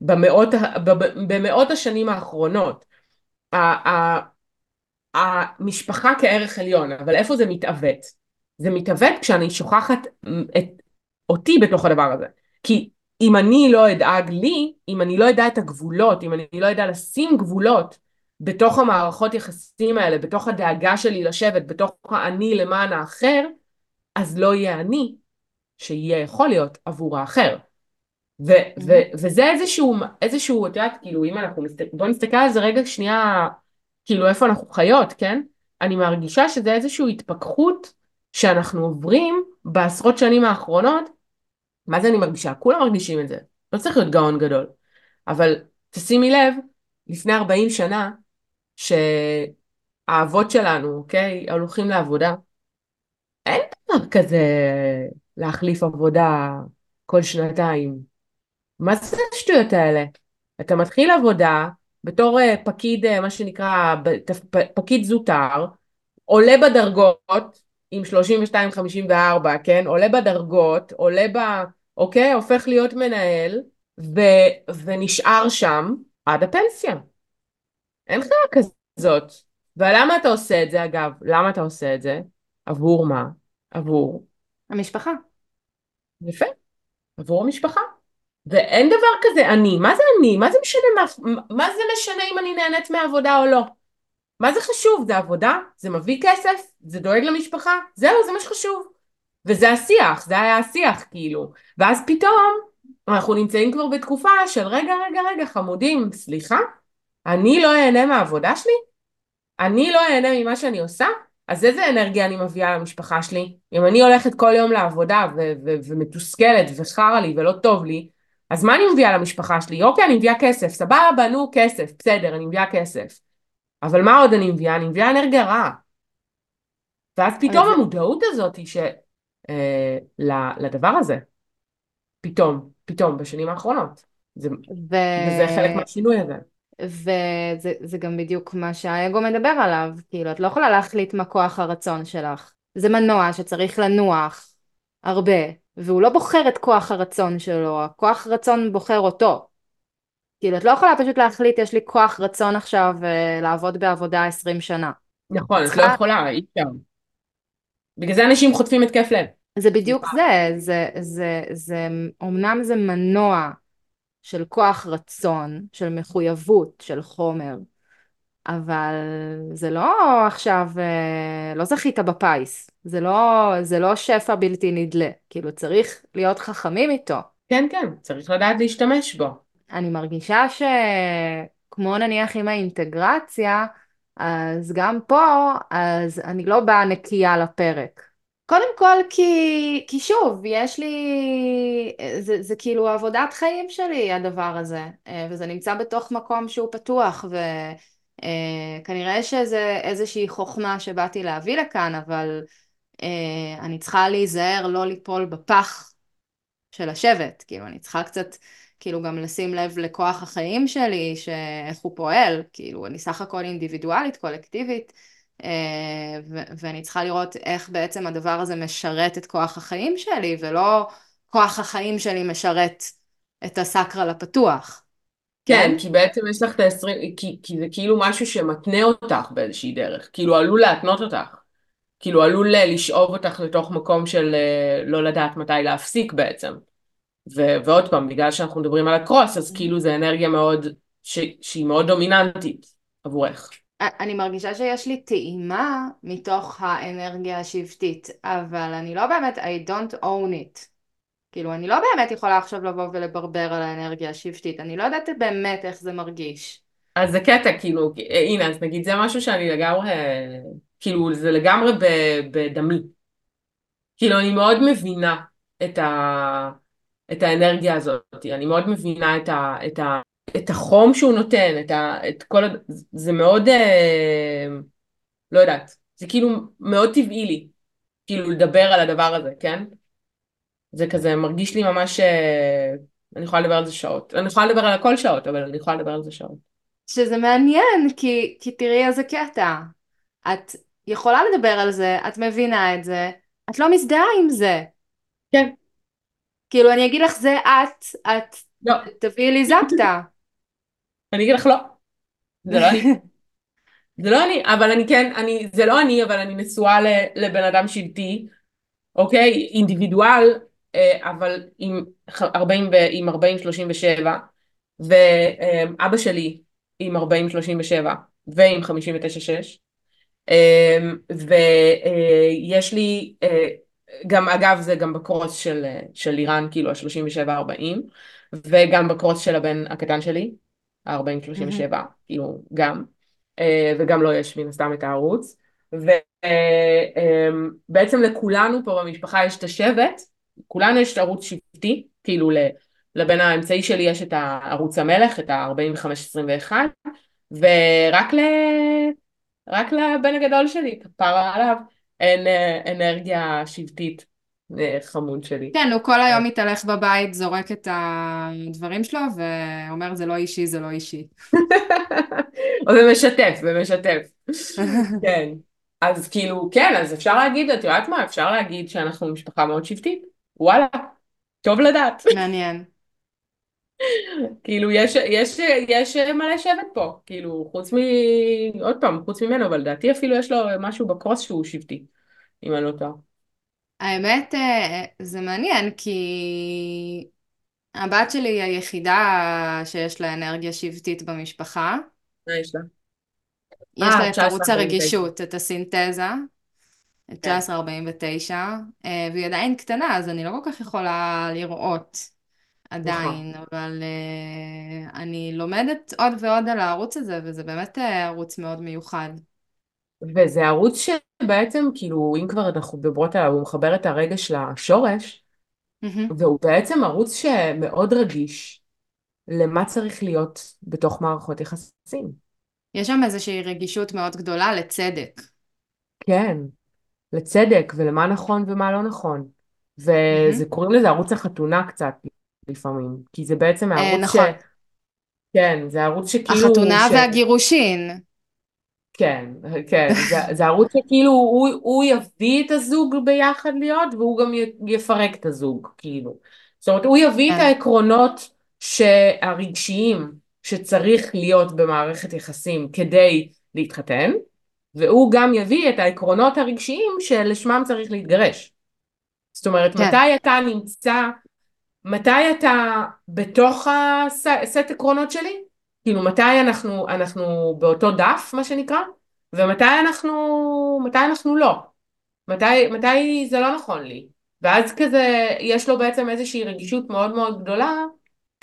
במאות, ב, במאות השנים האחרונות. המשפחה כערך עליון, אבל איפה זה מתעוות? זה מתעוות כשאני שוכחת את אותי בתוך הדבר הזה. כי אם אני לא אדאג לי, אם אני לא אדע את הגבולות, אם אני לא אדע לשים גבולות בתוך המערכות יחסים האלה, בתוך הדאגה שלי לשבת, בתוך האני למען האחר, אז לא יהיה אני שיהיה יכול להיות עבור האחר. ו- mm-hmm. ו- וזה איזשהו, איזשהו, את יודעת, כאילו, אם אנחנו, מסת... בוא נסתכל על זה רגע שנייה, כאילו, איפה אנחנו חיות, כן? אני מרגישה שזה איזושהי התפכחות שאנחנו עוברים בעשרות שנים האחרונות. מה זה אני מרגישה? כולם מרגישים את זה. לא צריך להיות גאון גדול. אבל תשימי לב, לפני 40 שנה, שהאבות שלנו, אוקיי, הולכים לעבודה, אין דבר כזה להחליף עבודה כל שנתיים. מה זה השטויות האלה? אתה מתחיל עבודה בתור אה, פקיד, אה, מה שנקרא, פקיד זוטר, עולה בדרגות עם 32-54, כן? עולה בדרגות, עולה ב... אוקיי? הופך להיות מנהל, ו... ונשאר שם עד הפנסיה. אין חיה כזאת. ולמה אתה עושה את זה, אגב? למה אתה עושה את זה? עבור מה? עבור? המשפחה. יפה. עבור המשפחה. ואין דבר כזה אני. מה זה אני? מה זה משנה מה, מה זה משנה אם אני נהנית מעבודה או לא? מה זה חשוב? זה עבודה? זה מביא כסף? זה דואג למשפחה? זהו, זה מה שחשוב. וזה השיח, זה היה השיח כאילו. ואז פתאום אנחנו נמצאים כבר בתקופה של רגע, רגע, רגע, חמודים, סליחה? אני לא אהנה מהעבודה שלי? אני לא אהנה ממה שאני עושה? אז איזה אנרגיה אני מביאה למשפחה שלי? אם אני הולכת כל יום לעבודה ו- ו- ומתוסכלת וחרא לי ולא טוב לי, אז מה אני מביאה למשפחה שלי? אוקיי, אני מביאה כסף, סבבה, נו, כסף, בסדר, אני מביאה כסף. אבל מה עוד אני מביאה? אני מביאה אנרגיה רעה. ואז פתאום זה... המודעות הזאת היא ש... אה, לדבר הזה, פתאום, פתאום, בשנים האחרונות. זה, ו... וזה חלק מהשינוי הזה. וזה גם בדיוק מה שהאגו מדבר עליו, כאילו את לא יכולה להחליט מה כוח הרצון שלך. זה מנוע שצריך לנוח הרבה, והוא לא בוחר את כוח הרצון שלו, הכוח רצון בוחר אותו. כאילו את לא יכולה פשוט להחליט יש לי כוח רצון עכשיו אה, לעבוד בעבודה 20 שנה. נכון, את לא יכולה, אי אפשר. בגלל זה אנשים חוטפים התקף לב. זה בדיוק זה, זה, זה, זה, אמנם זה מנוע של כוח רצון, של מחויבות, של חומר, אבל זה לא עכשיו, אה, לא זכית בפיס, זה לא, זה לא שפע בלתי נדלה, כאילו צריך להיות חכמים איתו. כן, כן, צריך לדעת להשתמש בו. אני מרגישה שכמו נניח עם האינטגרציה, אז גם פה, אז אני לא באה נקייה לפרק. קודם כל כי, כי שוב, יש לי, זה, זה כאילו עבודת חיים שלי הדבר הזה, אה, וזה נמצא בתוך מקום שהוא פתוח, וכנראה אה, שזה איזושהי חוכמה שבאתי להביא לכאן, אבל אה, אני צריכה להיזהר לא ליפול בפח של השבט, כאילו אני צריכה קצת כאילו גם לשים לב לכוח החיים שלי, שאיך הוא פועל, כאילו אני סך הכל אינדיבידואלית, קולקטיבית, אה, ואני צריכה לראות איך בעצם הדבר הזה משרת את כוח החיים שלי, ולא כוח החיים שלי משרת את הסקרל הפתוח. כן, כן, כי בעצם יש לך את ה-20, כי, כי זה כאילו משהו שמתנה אותך באיזושהי דרך, כאילו עלול להתנות אותך, כאילו עלול לשאוב אותך לתוך מקום של אה, לא לדעת מתי להפסיק בעצם. ו- ועוד פעם, בגלל שאנחנו מדברים על הקרוס, אז כאילו זה אנרגיה מאוד, ש- שהיא מאוד דומיננטית עבורך. אני מרגישה שיש לי טעימה מתוך האנרגיה השבטית, אבל אני לא באמת, I don't own it. כאילו, אני לא באמת יכולה עכשיו לבוא ולברבר על האנרגיה השבטית, אני לא יודעת באמת איך זה מרגיש. אז זה קטע, כאילו, הנה, אז נגיד זה משהו שאני לגמרי, כאילו, זה לגמרי בדמי. כאילו, אני מאוד מבינה את ה... את האנרגיה הזאת. אני מאוד מבינה את ה... את ה... את החום שהוא נותן, את, ה... את כל... הד- זה מאוד... אה, לא יודעת. זה כאילו מאוד טבעי לי, כאילו לדבר על הדבר הזה, כן? זה כזה מרגיש לי ממש... אה, אני יכולה לדבר על זה שעות. אני יכולה לדבר על הכל שעות, אבל אני יכולה לדבר על זה שעות. שזה מעניין, כי, כי תראי איזה קטע. את יכולה לדבר על זה, את מבינה את זה, את לא מזדהה עם זה. כן. כאילו, אני אגיד לך, זה את, את לא. תביאי לי זפטה. אני אגיד לך לא. זה לא אני. זה לא אני, אבל אני כן, אני, זה לא אני, אבל אני נשואה לבן אדם שבטי, אוקיי? אינדיבידואל, אה, אבל עם ח- 40 ו- עם 40-37, ואבא שלי עם 40-37, ועם 59-6, ויש לי, אה, גם אגב זה גם בקרוס של, של איראן, כאילו ה-37-40, וגם בקרוס של הבן הקטן שלי, ה-40-37, כאילו גם. אה, וגם לו יש מן הסתם את הערוץ. ובעצם לכולנו פה במשפחה יש את השבט, כולנו יש את ערוץ שבטי, כאילו לבן האמצעי שלי יש את ערוץ המלך, את ה-45-21, ורק ל... רק לבן הגדול שלי, כפרה עליו, אין אנרגיה שבטית חמוד שלי. כן, הוא כל היום מתהלך בבית, זורק את הדברים שלו, ואומר זה לא אישי, זה לא אישי. ומשתף, ומשתף. כן. אז כאילו, כן, אז אפשר להגיד, את יודעת מה, אפשר להגיד שאנחנו משפחה מאוד שבטית. וואלה, טוב לדעת. מעניין. כאילו, יש, יש, יש מלא שבט פה, כאילו, חוץ מ... עוד פעם, חוץ ממנו, אבל לדעתי אפילו יש לו משהו בקרוס שהוא שבטי, אם אני לא טועה. האמת, אה, זה מעניין, כי הבת שלי היא היחידה שיש לה אנרגיה שבטית במשפחה. מה יש לה? יש אה, לה את ערוץ 1949. הרגישות, את הסינתזה, את כן. 1949, אה, והיא עדיין קטנה, אז אני לא כל כך יכולה לראות עדיין, אבל אה, אני לומדת עוד ועוד על הערוץ הזה, וזה באמת אה, ערוץ מאוד מיוחד. וזה ערוץ שבעצם, כאילו, אם כבר אנחנו מדברות עליו, הוא מחבר את הרגש לשורש, מהמם. והוא בעצם ערוץ שמאוד רגיש למה צריך להיות בתוך מערכות יחסים. יש שם איזושהי רגישות מאוד גדולה לצדק. כן, לצדק ולמה נכון ומה לא נכון. וזה מהמם. קוראים לזה ערוץ החתונה קצת לפעמים, כי זה בעצם אה, הערוץ ש... נכון, כן, זה ערוץ שכאילו... החתונה ש... והגירושין. כן, כן, זה, זה ערוץ שכאילו הוא, הוא יביא את הזוג ביחד להיות והוא גם יפרק את הזוג, כאילו. זאת אומרת, הוא יביא את כן, העקרונות הרגשיים שצריך להיות במערכת יחסים כדי להתחתן, והוא גם יביא את העקרונות הרגשיים שלשמם צריך להתגרש. זאת אומרת, כן, מתי אתה נמצא, מתי אתה בתוך הסט עקרונות שלי? כאילו, מתי אנחנו, אנחנו באותו דף, מה שנקרא, ומתי אנחנו, מתי אנחנו לא? מתי, מתי זה לא נכון לי? ואז כזה, יש לו בעצם איזושהי רגישות מאוד מאוד גדולה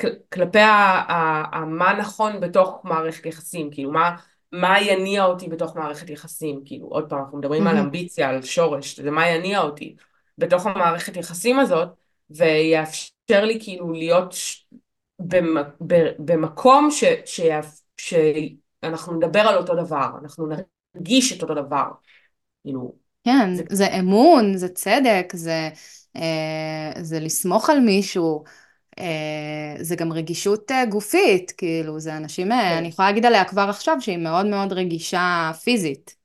כל- כלפי ה, ה, ה, מה נכון בתוך מערכת יחסים, כאילו, מה, מה יניע אותי בתוך מערכת יחסים, כאילו, עוד פעם, אנחנו מדברים על מהמם. אמביציה, על שורש, זה מה יניע אותי בתוך המערכת יחסים הזאת, ויאפשר לי כאילו להיות במקום ש, שיאפ- שאנחנו נדבר על אותו דבר, אנחנו נרגיש את אותו דבר, כאילו, כן, זה זה אמון, זה צדק, זה, אה, זה לסמוך על מישהו, אה, זה גם רגישות אה, גופית, כאילו, זה אנשים, אה, אני יכולה להגיד עליה כבר עכשיו שהיא מאוד מאוד רגישה פיזית.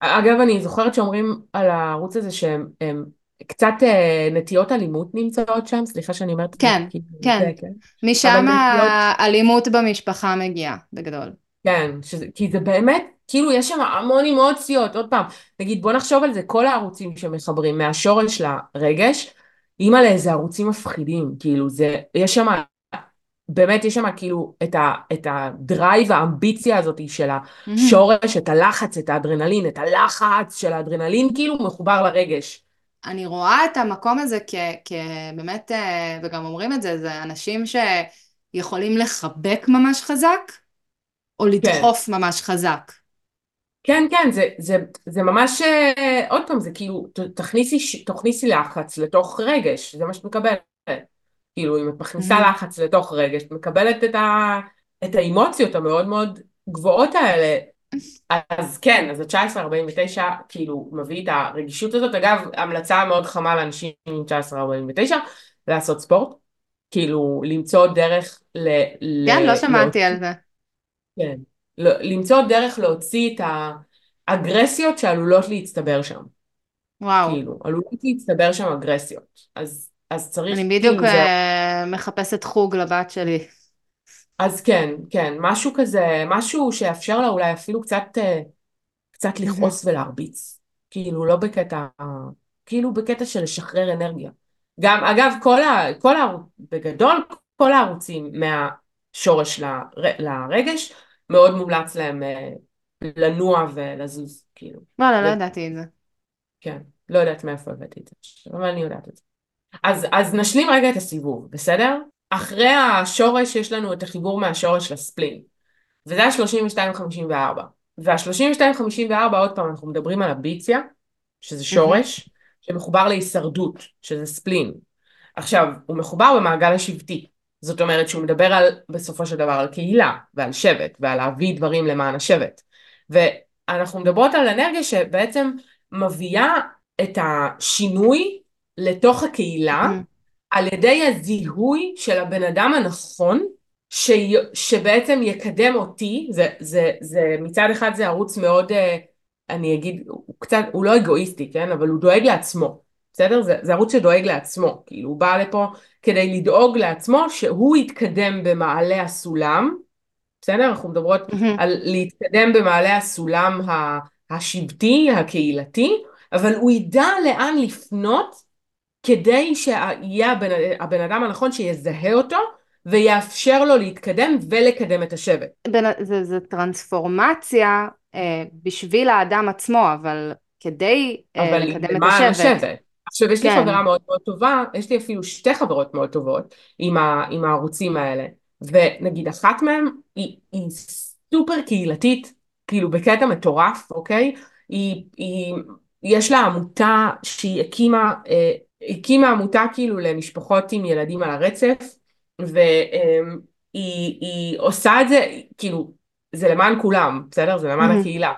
אגב, אני זוכרת שאומרים על הערוץ הזה שהם הם, קצת אה, נטיות אלימות נמצאות שם, סליחה שאני אומרת כן, כאילו, כן, זה, כן. משם נטיות, האלימות במשפחה מגיעה, בגדול. כן, שזה, כי זה באמת, כאילו יש שם המון אמוציות, עוד פעם, נגיד בוא נחשוב על זה, כל הערוצים שמחברים מהשורש לרגש, אימא'לה, זה ערוצים מפחידים, כאילו זה, יש שם, באמת יש שם כאילו את ה, את הדרייב, האמביציה הזאת של. השורש, את הלחץ, את האדרנלין, את הלחץ של האדרנלין, כאילו מחובר לרגש. אני רואה את המקום הזה כ, כבאמת, אה, וגם אומרים את זה, זה אנשים שיכולים לחבק ממש חזק, או כן. לדחוף ממש חזק. כן, כן, זה, זה, זה ממש, אה, עוד פעם, זה כאילו, תכניסי, תכניסי לחץ לתוך רגש, זה מה שאת מקבלת. כאילו, אם את מכניסה מהמם. לחץ לתוך רגש, את מקבלת את, ה, את האמוציות המאוד מאוד גבוהות האלה. אז כן, אז ה-1949 כאילו מביא את הרגישות הזאת. אגב, המלצה מאוד חמה לאנשים עם 1949, לעשות ספורט. כאילו, למצוא דרך ל... ל... כן, לא להוציא שמעתי על זה. כן. לא- למצוא דרך להוציא את האגרסיות שעלולות להצטבר שם. וואו. כאילו, עלולות להצטבר שם אגרסיות. אז, אז צריך, אני בדיוק כאילו, זה... אה, מחפשת חוג לבת שלי. אז כן, כן, משהו כזה, משהו שיאפשר לה אולי אפילו קצת, אה, קצת. לכעוס ולהרביץ. כאילו, לא בקטע, כאילו בקטע של לשחרר אנרגיה. גם, אגב, כל ה... כל ה... בגדול, כל הערוצים מהשורש ל... לרגש, מאוד מומלץ להם אה, לנוע ולזוז, כאילו. וואלה, לא זה, ידעתי את זה. כן, לא יודעת מאיפה הבאתי את זה, אבל אני יודעת את זה. אז, אז נשלים רגע את הסיבוב, בסדר? אחרי השורש יש לנו את החיבור מהשורש לספלין, וזה ה-3254. וה-3254, עוד פעם, אנחנו מדברים על הביציה, שזה. שורש, שמחובר להישרדות, שזה ספלין. עכשיו, הוא מחובר במעגל השבטי. זאת אומרת שהוא מדבר על, בסופו של דבר, על קהילה ועל שבט ועל להביא דברים למען השבט. ואנחנו מדברות על אנרגיה שבעצם מביאה את השינוי לתוך הקהילה מהמם. על ידי הזיהוי של הבן אדם הנכון ש... שבעצם יקדם אותי, זה, זה, זה מצד אחד זה ערוץ מאוד, אה, אני אגיד, הוא קצת, הוא לא אגואיסטי, כן? אבל הוא דואג לעצמו, בסדר? זה, זה ערוץ שדואג לעצמו, כאילו הוא בא לפה כדי לדאוג לעצמו שהוא יתקדם במעלה הסולם, בסדר? אנחנו מדברות מהמם. על להתקדם במעלה הסולם השבטי, הקהילתי, אבל הוא ידע לאן לפנות כדי שיהיה הבן, הבן אדם הנכון שיזהה אותו ויאפשר לו להתקדם ולקדם את השבט. זה, זה טרנספורמציה אה, בשביל האדם עצמו, אבל כדי אה, אבל לקדם את השבט. השבט. עכשיו יש לי כן. חברה מאוד מאוד טובה, יש לי אפילו שתי חברות מאוד טובות עם, ה, עם הערוצים האלה, ונגיד אחת מהן היא, היא סופר קהילתית, כאילו בקטע מטורף, אוקיי? היא, היא, יש לה עמותה שהיא הקימה, אה, הקימה עמותה כאילו למשפחות עם ילדים על הרצף, והיא עושה את זה, כאילו, זה למען כולם, בסדר? זה למען מהמם. הקהילה,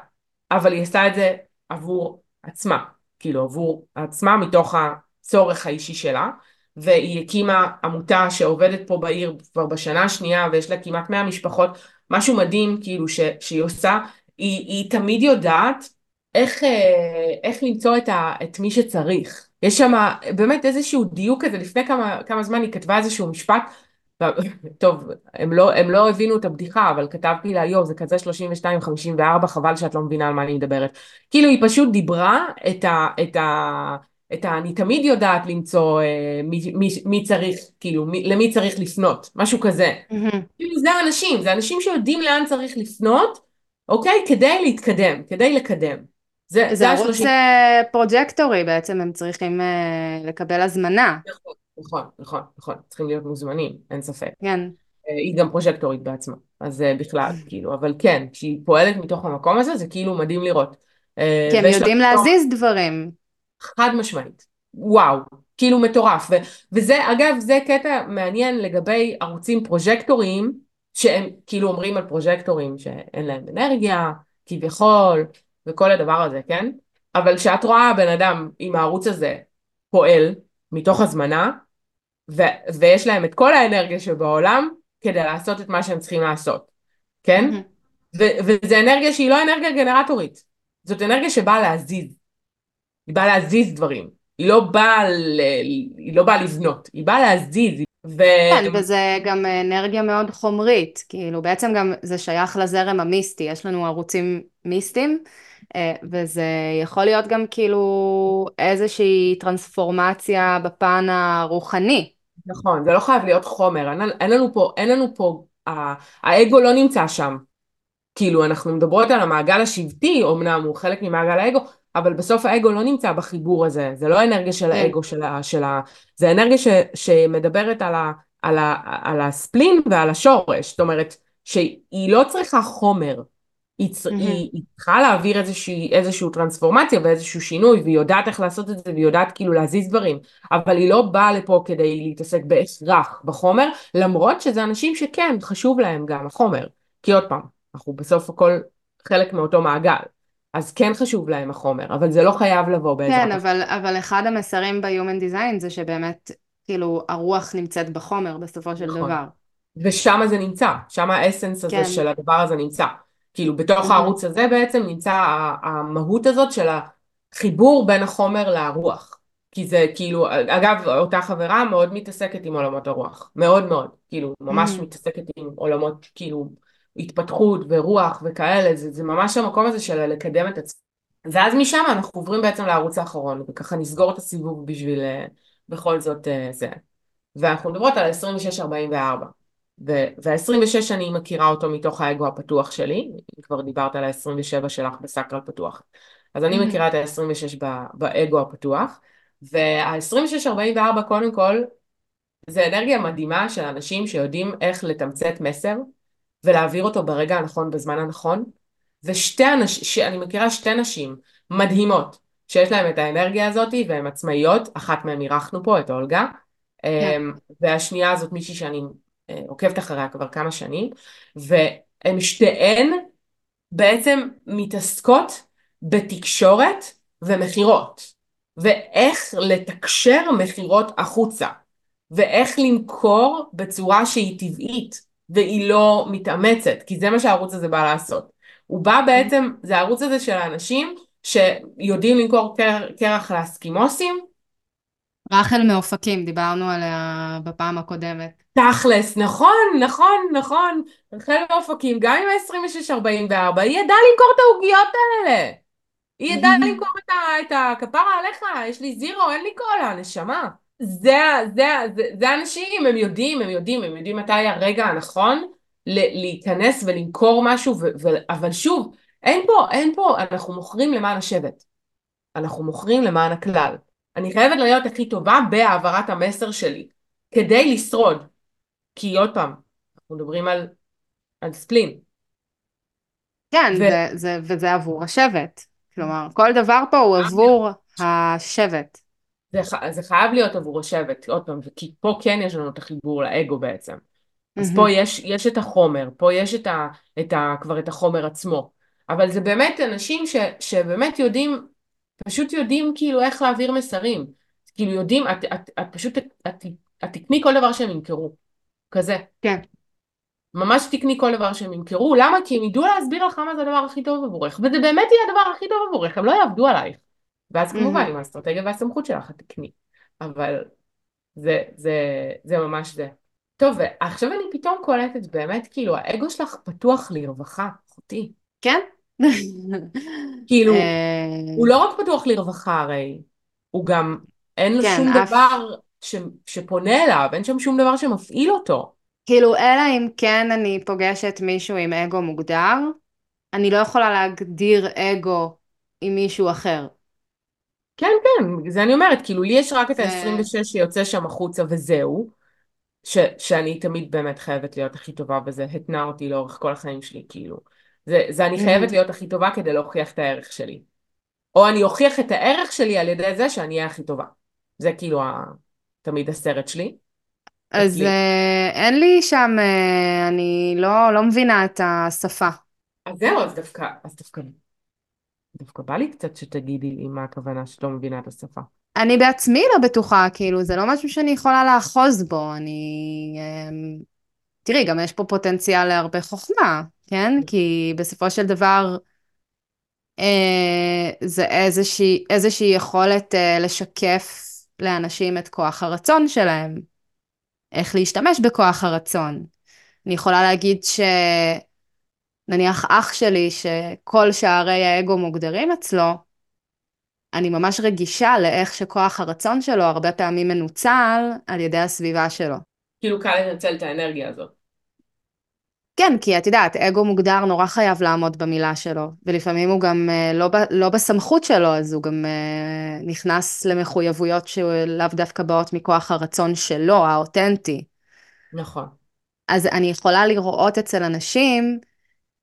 אבל היא עושה את זה עבור עצמה, כאילו עבור עצמה מתוך הצורך האישי שלה, והיא הקימה עמותה שעובדת פה בעיר כבר בשנה השנייה ויש לה כמעט 100 משפחות, משהו מדהים כאילו ש, שהיא עושה, היא, היא תמיד יודעת איך, אה, איך למצוא את, ה, את מי שצריך. יש שם באמת איזשהו דיוק כזה, לפני כמה, כמה זמן היא כתבה איזשהו משפט, טוב, הם לא, הם לא הבינו את הבדיחה, אבל כתבתי לה, יואו, זה כזה 32-54, חבל שאת לא מבינה על מה אני מדברת. כאילו היא פשוט דיברה את ה... את ה את ה... אני תמיד יודעת למצוא אה, מי, מי, מי צריך, כאילו, מי, למי צריך לפנות, משהו כזה. מהמם. כאילו זה האנשים, זה אנשים שיודעים לאן צריך לפנות, אוקיי? כדי להתקדם, כדי לקדם. זה, זה זה השלושים. אה, פרוג'קטורים בעצם, הם צריכים אה, לקבל הזמנה. נכון, נכון, נכון, נכון, צריכים להיות מוזמנים, אין ספק. כן. אה, היא גם פרוג'קטורית בעצמה, אז אה, בכלל, כאילו, אבל כן, כשהיא פועלת מתוך המקום הזה, זה כאילו מדהים לראות. אה, כי הם לא יודעים כוח להזיז דברים. חד משמעית, וואו, כאילו מטורף, ו- וזה, אגב, זה קטע מעניין לגבי ערוצים פרוג'קטוריים, שהם כאילו אומרים על פרוז'קטורים שאין להם אנרגיה, כביכול, וכל הדבר הזה, כן? אבל כשאת רואה בן אדם עם הערוץ הזה פועל מתוך הזמנה, ו- ויש להם את כל האנרגיה שבעולם כדי לעשות את מה שהם צריכים לעשות, כן? מהמם. ו- וזה אנרגיה שהיא לא אנרגיה גנרטורית, זאת אנרגיה שבאה להזיז, היא באה להזיז דברים, היא לא באה, ל- היא לא באה לבנות, היא באה להזיז, ו... כן, וזה גם אנרגיה מאוד חומרית, כאילו בעצם גם זה שייך לזרם המיסטי, יש לנו ערוצים מיסטיים, וזה יכול להיות גם כאילו איזושהי טרנספורמציה בפן הרוחני. נכון, זה לא חייב להיות חומר, אין, אין לנו פה, אין לנו פה, ה- האגו לא נמצא שם, כאילו אנחנו מדברות על המעגל השבטי, אמנם הוא חלק ממעגל האגו, אבל בסוף האגו לא נמצא בחיבור הזה, זה לא אנרגיה של כן. האגו, של ה, של ה, זה אנרגיה ש, שמדברת על, ה, על, ה, על הספלין ועל השורש, זאת אומרת שהיא לא צריכה חומר, היא, מהמם. היא, היא צריכה להעביר איזושהי, איזושהי טרנספורמציה ואיזשהו שינוי, והיא יודעת איך לעשות את זה, והיא יודעת כאילו להזיז דברים, אבל היא לא באה לפה כדי להתעסק בהכרח בחומר, למרות שזה אנשים שכן, חשוב להם גם החומר. כי עוד פעם, אנחנו בסוף הכל חלק מאותו מעגל, אז כן חשוב להם החומר, אבל זה לא חייב לבוא כן, בעזרת החומר. אבל, אבל אחד המסרים ב-Human Design זה שבאמת, כאילו, הרוח נמצאת בחומר בסופו של נכון. דבר. ושם זה נמצא, שם האסנס הזה כן. של הדבר הזה נמצא. כאילו בתוך. הערוץ הזה בעצם נמצא המהות הזאת של החיבור בין החומר לרוח. כי זה כאילו, אגב, אותה חברה מאוד מתעסקת עם עולמות הרוח. מאוד מאוד. כאילו, ממש מהמם. מתעסקת עם עולמות, כאילו, התפתחות ורוח וכאלה. זה, זה ממש המקום הזה של לקדם את עצמם. ואז משם אנחנו עוברים בעצם לערוץ האחרון, וככה נסגור את הסיבוב בשביל אה, בכל זאת אה, זה. ואנחנו מדברות על 2644. וה-26 אני מכירה אותו מתוך האגו הפתוח שלי, אם כבר דיברת על ה-27 שלך בסקרל פתוח. אז אני מהמם. מכירה את ה-26 באגו הפתוח, וה-2644 קודם כל זה אנרגיה מדהימה של אנשים שיודעים איך לתמצת מסר ולהעביר אותו ברגע הנכון בזמן הנכון. ושתי אנשים, אני מכירה שתי נשים מדהימות שיש להן את האנרגיה הזאת והן עצמאיות, אחת מהן אירחנו פה, את אולגה, כן. אמ, והשנייה הזאת מישהי שאני עוקבת אחריה כבר כמה שנים, והן שתיהן בעצם מתעסקות בתקשורת ומכירות, ואיך לתקשר מכירות החוצה, ואיך למכור בצורה שהיא טבעית והיא לא מתאמצת, כי זה מה שהערוץ הזה בא לעשות. הוא בא בעצם, זה הערוץ הזה של האנשים שיודעים למכור קר, קרח לאסקימוסים, רחל מאופקים, דיברנו עליה בפעם הקודמת. תכלס, נכון, נכון, נכון, רחל מאופקים, גם עם ה-2644, היא ידעה למכור את העוגיות האלה. היא ידעה למכור את, ה, את הכפרה עליך, יש לי זירו, אין לי קולה, נשמה. זה, זה, זה, זה האנשים, הם יודעים, הם יודעים, הם יודעים מתי הרגע הנכון להיכנס ולמכור משהו, ו, ו, אבל שוב, אין פה, אין פה, אנחנו מוכרים למען השבט. אנחנו מוכרים למען הכלל. אני חייבת להיות הכי טובה בהעברת המסר שלי, כדי לשרוד. כי עוד פעם, אנחנו מדברים על, על ספלין. כן, ו- זה, זה, וזה עבור השבט. כלומר, כל דבר פה הוא עבור השבט. זה, זה חייב להיות עבור השבט, עוד פעם, כי פה כן יש לנו את החיבור לאגו בעצם. אז פה יש, יש את החומר, פה יש את ה, את ה, כבר את החומר עצמו. אבל זה באמת אנשים ש, שבאמת יודעים, פשוט יודעים כאילו איך להעביר מסרים. כאילו יודעים, את, את, את פשוט, את, את, את תקני כל דבר שהם ימכרו. כזה. כן. ממש תקני כל דבר שהם ימכרו, למה? כי הם ידעו להסביר לך מה זה הדבר הכי טוב עבורך, וזה באמת יהיה הדבר הכי טוב עבורך, הם לא יעבדו עלייך. ואז כמובן עם האסטרטגיה והסמכות שלך את תקני. אבל זה, זה, זה ממש זה. טוב, ועכשיו אני פתאום קולטת באמת, כאילו, האגו שלך פתוח לרווחה, אחותי. כן? כאילו, אה, הוא לא רק פתוח לרווחה הרי, הוא גם, אין לו כן, שום אף- דבר ש, שפונה אליו, אין שם שום דבר שמפעיל אותו. כאילו, אלא אם כן אני פוגשת מישהו עם אגו מוגדר, אני לא יכולה להגדיר אגו עם מישהו אחר. כן, כן, זה אני אומרת, כאילו, לי יש רק את זה- ה-26 שיוצא שם החוצה וזהו, ש, שאני תמיד באמת חייבת להיות הכי טובה בזה, התנה אותי לאורך כל החיים שלי, כאילו. זה, זה אני חייבת Mhm. להיות הכי טובה כדי להוכיח את הערך שלי. או אני אוכיח את הערך שלי על ידי זה שאני אהיה הכי טובה. זה כאילו ה... תמיד הסרט שלי. אז אצלי. אה, אין לי שם, אה, אני לא, לא מבינה את השפה. אז זהו, אז דווקא, אז דווקא, דווקא בא לי קצת שתגידי לי מה הכוונה שאת לא מבינה את השפה. אני בעצמי לא בטוחה, כאילו, זה לא משהו שאני יכולה לאחוז בו, אני... אמ, תראי, גם יש פה פוטנציאל להרבה חוכמה, כן? כי בסופו של דבר, אה, זה איזושהי, איזושהי יכולת אה, לשקף לאנשים את כוח הרצון שלהם, איך להשתמש בכוח הרצון. אני יכולה להגיד ש... נניח אח שלי, שכל שערי האגו מוגדרים אצלו, אני ממש רגישה לאיך שכוח הרצון שלו הרבה פעמים מנוצל על ידי הסביבה שלו. כאילו קל לנצל את האנרגיה הזאת. כן, כי את יודעת, אגו מוגדר נורא חייב לעמוד במילה שלו, ולפעמים הוא גם אה, לא, ב, לא בסמכות שלו, אז הוא גם אה, נכנס למחויבויות שלאו דווקא באות מכוח הרצון שלו, האותנטי. נכון. אז אני יכולה לראות אצל אנשים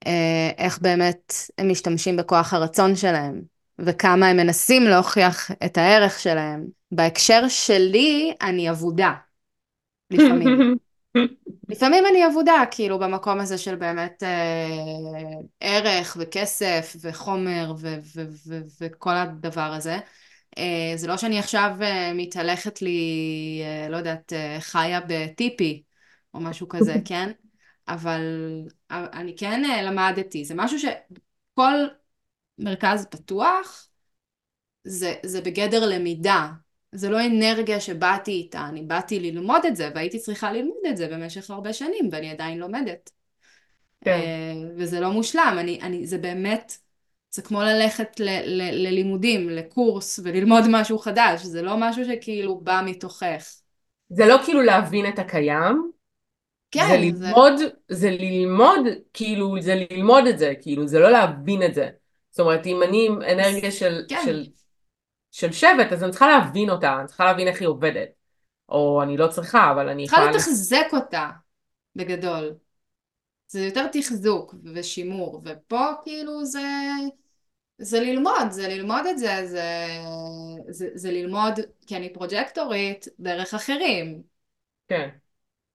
אה, איך באמת הם משתמשים בכוח הרצון שלהם, וכמה הם מנסים להוכיח את הערך שלהם. בהקשר שלי, אני אבודה, לפעמים. לפעמים אני אבודה, כאילו, במקום הזה של באמת אה, ערך וכסף וחומר ו- ו- ו- וכל הדבר הזה. אה, זה לא שאני עכשיו אה, מתהלכת לי, אה, לא יודעת, אה, חיה בטיפי או משהו כזה, כן? אבל אבל אני כן אה, למדתי, זה משהו שכל מרכז פתוח זה, זה בגדר למידה. זה לא אנרגיה שבאתי איתה, אני באתי ללמוד את זה והייתי צריכה ללמוד את זה במשך הרבה שנים ואני עדיין לומדת. כן. אה, וזה לא מושלם, אני, אני, זה באמת, זה כמו ללכת ל, ל, ללימודים, לקורס וללמוד משהו חדש, זה לא משהו שכאילו בא מתוכך. זה לא כאילו להבין את הקיים, זה כן, זה, ללמוד, זה ללמוד, כאילו, זה ללמוד את זה, כאילו, זה לא להבין את זה. זאת אומרת, אם אני עם אנרגיה של, כן, של, של שבט, אז אני צריכה להבין אותה, אני צריכה להבין איך היא עובדת. או אני לא צריכה, אבל אני צריכה יכולה... לתחזק אותה, בגדול. זה יותר תחזוק ושימור, ופה כאילו זה, זה ללמוד, זה ללמוד את זה, זה, זה, זה ללמוד, כי אני פרוג'קטורית, דרך אחרים. כן.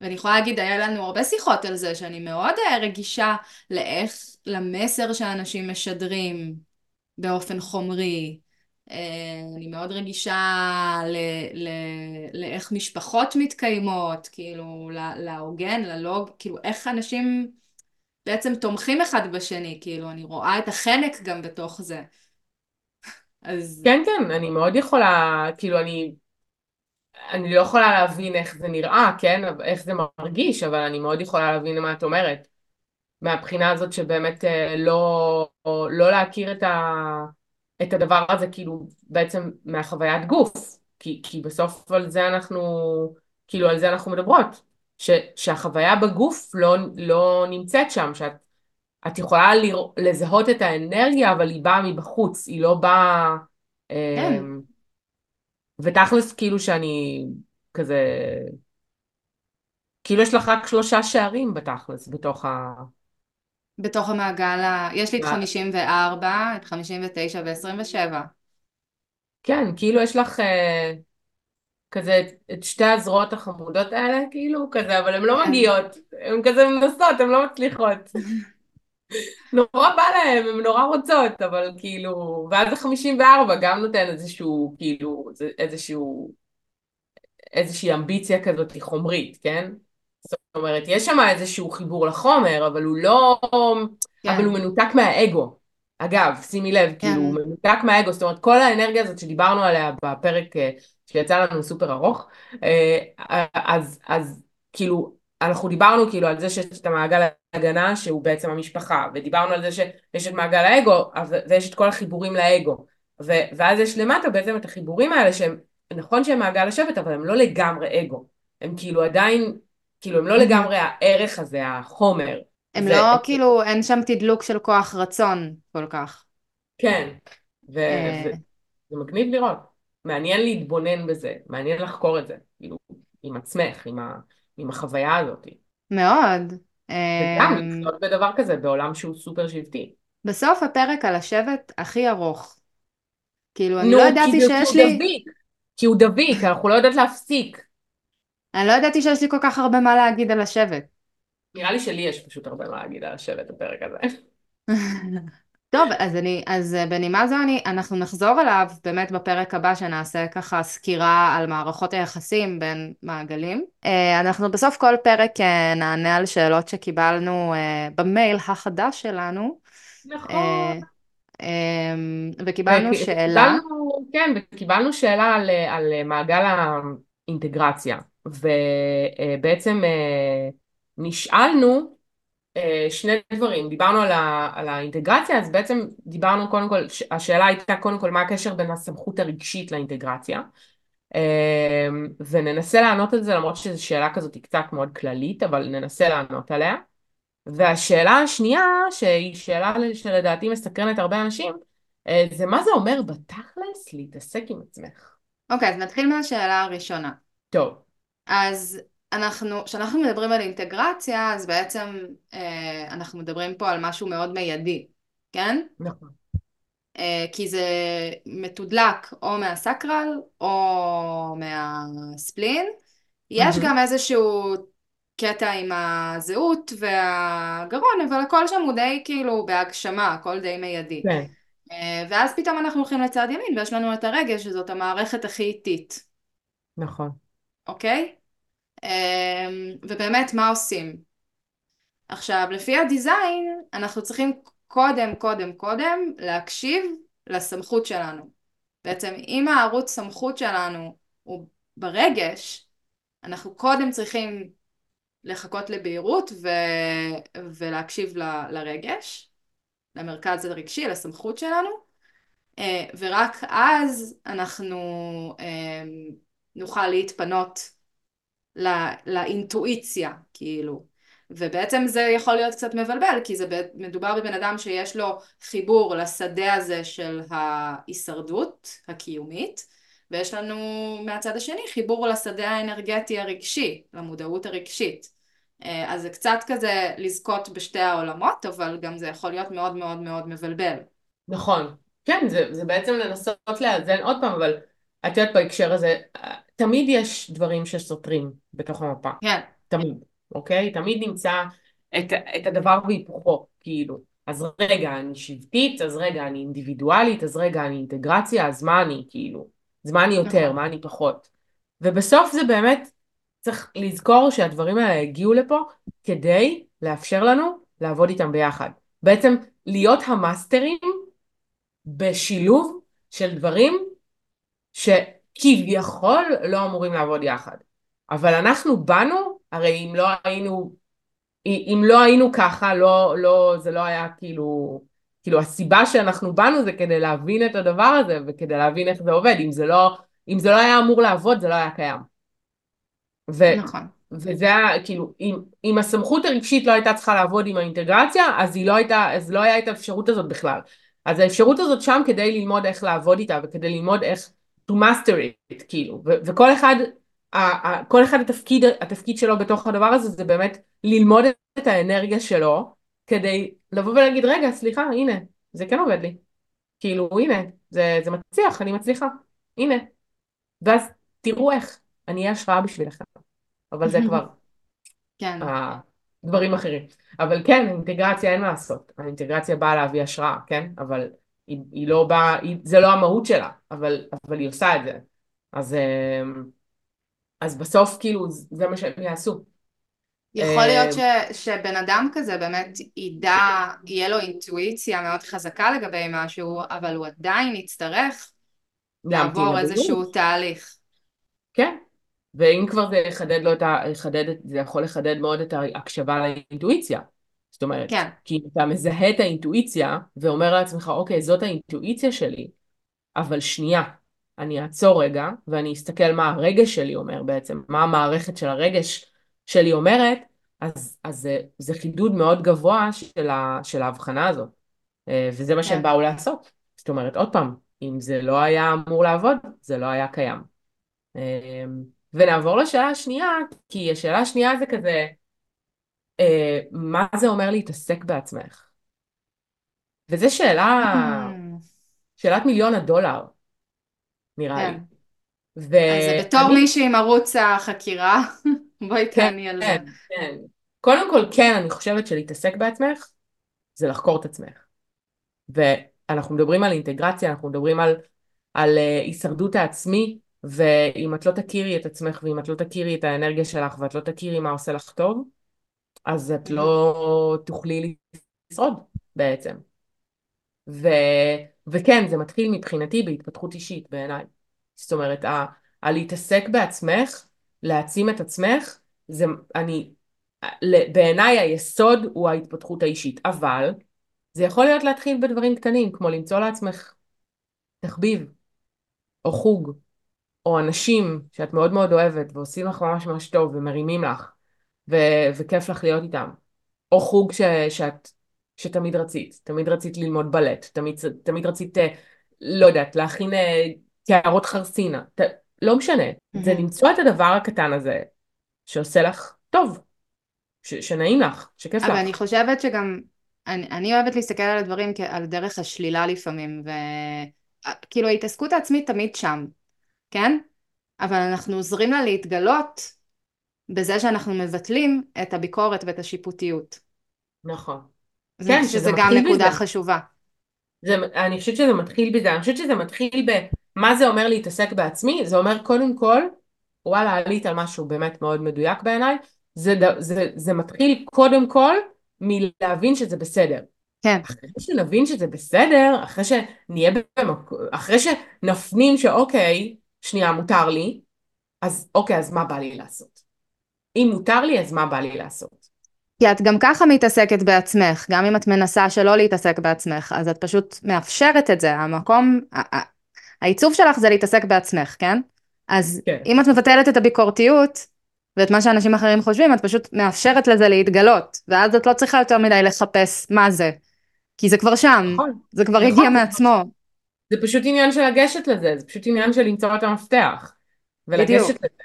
ואני יכולה להגיד, היה לנו הרבה שיחות על זה, שאני מאוד אה, רגישה לאיך, למסר שאנשים משדרים באופן חומרי. אה, אני מאוד רגישה לאיך משפחות מתקיימות, כאילו, להוגן, ללוג, כאילו, איך אנשים בעצם תומכים אחד בשני, כאילו, אני רואה את החנק גם בתוך זה. אז כן, כן, אני מאוד יכולה, כאילו, אני אני לא יכולה להבין איך זה נראה, כן? איך זה מרגיש, אבל אני מאוד יכולה להבין מה את אומרת. מהבחינה הזאת שבאמת אה, לא, לא להכיר את, ה, את הדבר הזה כאילו בעצם מהחוויית גוף. כי, כי בסוף על זה אנחנו, כאילו על זה אנחנו מדברות. ש, שהחוויה בגוף לא, לא נמצאת שם, שאת את יכולה לרא, לזהות את האנרגיה, אבל היא באה מבחוץ, היא לא באה... אה, כן, ותכלס כאילו שאני כזה, כאילו יש לך רק שלושה שערים בתכלס, בתוך ה... בתוך המעגל ה... יש לי את 54, את 59 ו-27. כן, כאילו יש לך אה, כזה את, שתי הזרועות החמודות האלה, כאילו כזה, אבל הן לא כן. מגיעות, הן כזה מנסות, הן לא מצליחות. נורא בא להן, הן נורא רוצות, אבל כאילו, ואז ה-54 גם נותן איזשהו, כאילו, איזשהו, איזושהי אמביציה כזאת חומרית, כן? זאת אומרת, יש שם איזשהו חיבור לחומר, אבל הוא לא... אבל הוא כן, מנותק מהאגו. אגב, שימי לב, כאילו, הוא כן, מנותק מהאגו, זאת אומרת, כל האנרגיה הזאת שדיברנו עליה בפרק אה, שיצא לנו סופר ארוך, אה, אז, אז כאילו, אנחנו דיברנו כאילו על זה שיש את המעגל ההגנה שהוא בעצם המשפחה, ודיברנו על זה שיש את מעגל האגו, ויש את כל החיבורים לאגו, ו, ואז יש למטה בעצם את החיבורים האלה שהם, נכון שהם מעגל השבט, אבל הם לא לגמרי אגו, הם כאילו עדיין, כאילו הם לא. לגמרי הערך הזה, החומר. הם לא, כאילו, אין שם תדלוק של כוח רצון כל כך. כן, וזה אה, מגניב לראות. מעניין להתבונן בזה, מעניין לחקור את זה, כאילו, עם עצמך, עם, ה, עם החוויה הזאת. מאוד. וגם אה, לחיות בדבר כזה בעולם שהוא סופר שבטי. בסוף הפרק על השבט הכי ארוך. כאילו, אני לא נו, כי, ידעתי זה, כי שיש הוא לי, דביק, כי הוא דביק, אנחנו לא יודעות להפסיק. אני לא ידעתי שיש לי כל כך הרבה מה להגיד על השבט. נראה לי שלי יש פשוט הרבה מה להגיד על השבט בפרק הזה. טוב, אז אני, אז אה, בנימה זו אני, אנחנו נחזור אליו באמת בפרק הבא שנעשה ככה סקירה על מערכות היחסים בין מעגלים. אה, אנחנו בסוף כל פרק אה, נענה על שאלות שקיבלנו במייל החדש שלנו, נכון. אה, וקיבלנו שאלה, וקיבלנו, כן, וקיבלנו שאלה על, על מעגל האינטגרציה, ובעצם אה, נשאלנו אה, שני דברים, דיברנו על, ה, על האינטגרציה, אז בעצם דיברנו קודם כל, השאלה הייתה קודם כל מה הקשר בין הסמכות הרגשית לאינטגרציה, אה, וננסה לענות על זה למרות שזו שאלה כזאת היא קצת מאוד כללית, אבל ננסה לענות עליה. והשאלה השנייה, שהיא שאלה שלדעתי מסקרנת הרבה אנשים, זה מה זה אומר בתכלס להתעסק עם עצמך. אוקיי, אז נתחיל מהשאלה הראשונה. טוב, אז אנחנו, כשאנחנו מדברים על אינטגרציה, אז בעצם אה, אנחנו מדברים פה על משהו מאוד מיידי, כן? נכון. אה, כי זה מתודלק או מהסקרל או מהספלין. יש. גם איזשהו קטע עם הזהות והגרון, אבל הכל שם הוא די כאילו בהגשמה, הכל די מיידי. כן, אה, ואז פתאום אנחנו הולכים לצד ימין ויש לנו את הרגש, שזאת המערכת הכי איטית, נכון. אוקיי? אה, ובאמת, מה עושים? עכשיו, לפי הדיזיין, אנחנו צריכים קודם, קודם, קודם להקשיב לסמכות שלנו. בעצם, אם הערוץ סמכות שלנו הוא ברגש, אנחנו קודם צריכים לחכות לבהירות ו... ולהקשיב ל... לרגש, למרכז הרגשי, לסמכות שלנו, אה, ורק אז אנחנו אה, נוכל להתפנות לא... לאינטואיציה, כאילו. ובעצם זה יכול להיות קצת מבלבל, כי זה מדובר בבן אדם שיש לו חיבור לשדה הזה של ההישרדות הקיומית, ויש לנו מהצד השני חיבור לשדה האנרגטי הרגשי, למודעות הרגשית. אז זה קצת כזה לזכות בשתי העולמות, אבל גם זה יכול להיות מאוד מאוד מאוד מבלבל. נכון. כן, זה, זה בעצם לנסות לאזן עוד פעם, אבל את יודעת בהקשר הזה, תמיד יש דברים שסותרים בתוך המפה. כן. תמיד, אוקיי? תמיד נמצא את, את הדבר והיפוכו, כאילו. אז רגע, אני שבטית, אז רגע, אני אינדיבידואלית, אז רגע, אני אינטגרציה, אז מה אני, כאילו? אז מה אני יותר, נכון. מה אני פחות? ובסוף זה באמת, צריך לזכור שהדברים האלה הגיעו לפה כדי לאפשר לנו לעבוד איתם ביחד. בעצם להיות המאסטרים בשילוב של דברים שכביכול לא אמורים לעבוד יחד. אבל אנחנו באנו, הרי אם לא היינו, אם לא היינו ככה, לא, לא, זה לא היה כאילו, כאילו הסיבה שאנחנו באנו זה כדי להבין את הדבר הזה וכדי להבין איך זה עובד. אם זה לא, אם זה לא היה אמור לעבוד, זה לא היה קיים. ו, נכון. וזה היה, כאילו, אם, אם הסמכות הרגשית לא הייתה צריכה לעבוד עם האינטגרציה, אז היא לא הייתה, אז לא היה את האפשרות הזאת בכלל. אז האפשרות הזאת שם כדי ללמוד איך לעבוד איתה וכדי ללמוד איך to master it, כאילו, ו- וכל אחד, ה- ה- כל אחד התפקיד, התפקיד שלו בתוך הדבר הזה זה באמת ללמוד את האנרגיה שלו כדי לבוא ולהגיד, רגע, סליחה, הנה, זה כן עובד לי. כאילו, הנה, זה, זה מצליח, אני מצליחה, הנה. ואז תראו איך, אני אהיה השראה בשבילכם. אבל זה כבר כן. אה, דברים אחרים. אבל כן, אינטגרציה אין מה לעשות. האינטגרציה באה להביא השראה, כן? אבל היא, היא לא באה, זה לא המהות שלה, אבל, אבל היא עושה את זה. אז, אה, אז בסוף כאילו זה מה שהם יעשו. יכול להיות ש, שבן אדם כזה באמת ידע, יהיה לו אינטואיציה מאוד חזקה לגבי משהו, אבל הוא עדיין יצטרך לעבור. איזשהו תהליך. כן. ואם כבר זה יחדד לו את ה... יחדד, זה יכול לחדד מאוד את ההקשבה לאינטואיציה. זאת אומרת, כן. כי אתה מזהה את האינטואיציה ואומר לעצמך, אוקיי, זאת האינטואיציה שלי, אבל שנייה, אני אעצור רגע ואני אסתכל מה הרגש שלי אומר בעצם, מה המערכת של הרגש שלי אומרת, אז, אז זה, זה חידוד מאוד גבוה של, ה, של ההבחנה הזאת. אה, וזה מה שהם כן. באו לעשות. זאת אומרת, עוד פעם, אם זה לא היה אמור לעבוד, זה לא היה קיים. אה, ונעבור לשאלה השנייה, כי השאלה השנייה זה כזה, מה זה אומר להתעסק בעצמך? וזו שאלה, Hmm, שאלת מיליון הדולר, נראה כן. לי. אז זה בתור ואני, מישהי עם ערוץ החקירה, בואי כן, תעני על זה. כן, כן. קודם כל, כן, אני חושבת שלהתעסק בעצמך זה לחקור את עצמך. ואנחנו מדברים על אינטגרציה, אנחנו מדברים על, על אה, הישרדות העצמי, ואם את לא תכירי את עצמך, ואם את לא תכירי את האנרגיה שלך, ואת לא תכירי מה עושה לך טוב, אז את לא תוכלי לשרוד בעצם. ו... וכן, זה מתחיל מבחינתי בהתפתחות אישית בעיניי. זאת אומרת, ה... הלהתעסק בעצמך, להעצים את עצמך, זה, אני, בעיניי היסוד הוא ההתפתחות האישית, אבל זה יכול להיות להתחיל בדברים קטנים, כמו למצוא לעצמך תחביב, או חוג, או אנשים שאת מאוד מאוד אוהבת, ועושים לך ממש ממש טוב, ומרימים לך, ו- וכיף לך להיות איתם. או חוג ש- שאת, שתמיד רצית, תמיד רצית ללמוד בלט, תמיד, תמיד רצית, אה, לא יודעת, להכין אה, קערות חרסינה, ת, לא משנה, זה מהמם. למצוא את הדבר הקטן הזה, שעושה לך טוב, ש, שנעים לך, שכיף אבל אני לך. חושבת שגם, אני, אני אוהבת להסתכל על הדברים כעל דרך השלילה לפעמים, וכאילו ההתעסקות העצמית תמיד שם, כן? אבל אנחנו עוזרים לה להתגלות בזה שאנחנו מבטלים את הביקורת ואת השיפוטיות. נכון. אני כן, שזה שזה גם נקודה בזה. חשובה. זה, אני חושבת שזה מתחיל בזה, אני חושבת שזה מתחיל במה זה אומר להתעסק בעצמי, זה אומר קודם כל, וואלה, עלית על משהו באמת מאוד מדויק בעיניי, זה, זה, זה מתחיל קודם כל מלהבין שזה בסדר. כן. אחרי שנבין שזה בסדר, אחרי שנהיה במקום, אחרי שנפנים שאוקיי, שנייה, מותר לי, אז אוקיי, אז מה בא לי לעשות? אם מותר לי, אז מה בא לי לעשות? כי את גם ככה מתעסקת בעצמך, גם אם את מנסה שלא להתעסק בעצמך, אז את פשוט מאפשרת את זה, המקום, העיצוב שלך זה להתעסק בעצמך, כן? אז כן. אם את מבטלת את הביקורתיות, ואת מה שאנשים אחרים חושבים, את פשוט מאפשרת לזה להתגלות, ואז את לא צריכה יותר מדי לחפש מה זה, כי זה כבר שם, נכון. זה כבר נכון, הגיע מעצמו. זה פשוט עניין של לגשת לזה, זה פשוט עניין של למצוא את המפתח ולגשת בדיוק. לזה.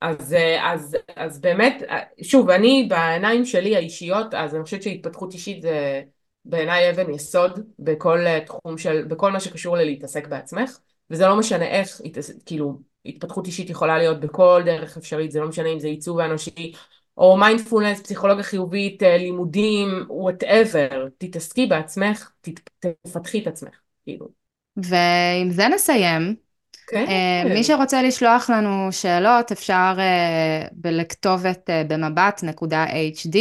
אז, אה, אז, אז באמת, אה, שוב, אני בעיניים שלי האישיות, אז אני חושבת שהתפתחות אישית זה בעיניי אבן יסוד בכל אה, תחום של, בכל מה שקשור ללהתעסק בעצמך, וזה לא משנה איך, כאילו, התפתחות אישית יכולה להיות בכל דרך אפשרית, זה לא משנה אם זה עיצוב אנושי, או מיינדפולנס, פסיכולוגיה חיובית, לימודים, whatever, תתעסקי בעצמך, תפתחי את עצמך, כאילו. ועם זה נסיים. כן. מי שרוצה לשלוח לנו שאלות אפשר לכתובת במבט.hd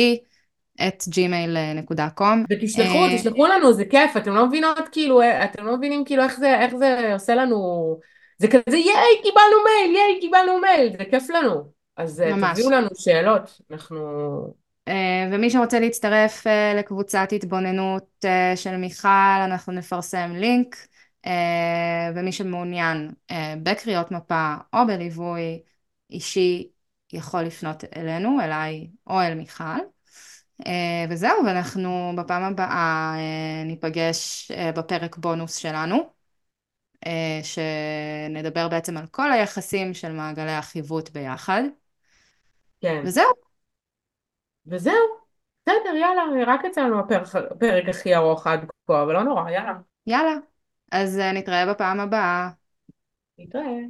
at gmail.com. ותשלחו, תשלחו לנו, זה כיף, אתם לא מבינות כאילו, אתם לא מבינים כאילו איך זה, איך זה עושה לנו, זה כזה ייי, קיבלנו מייל, ייי, קיבלנו מייל, זה כיף לנו. אז ממש. תביאו לנו שאלות, אנחנו... ומי שרוצה להצטרף לקבוצת התבוננות של מיכל, אנחנו נפרסם לינק. ומי שמעוניין בקריאות מפה או בליווי אישי יכול לפנות אלינו, אליי או אל מיכל. וזהו, ואנחנו בפעם הבאה ניפגש בפרק בונוס שלנו, שנדבר בעצם על כל היחסים של מעגלי החיווט ביחד. כן. וזהו. וזהו. בסדר, יאללה, רק יצא לנו הפרק הכי ארוך עד כה, אבל לא נורא, יאללה. יאללה. אז נתראה בפעם הבאה. נתראה.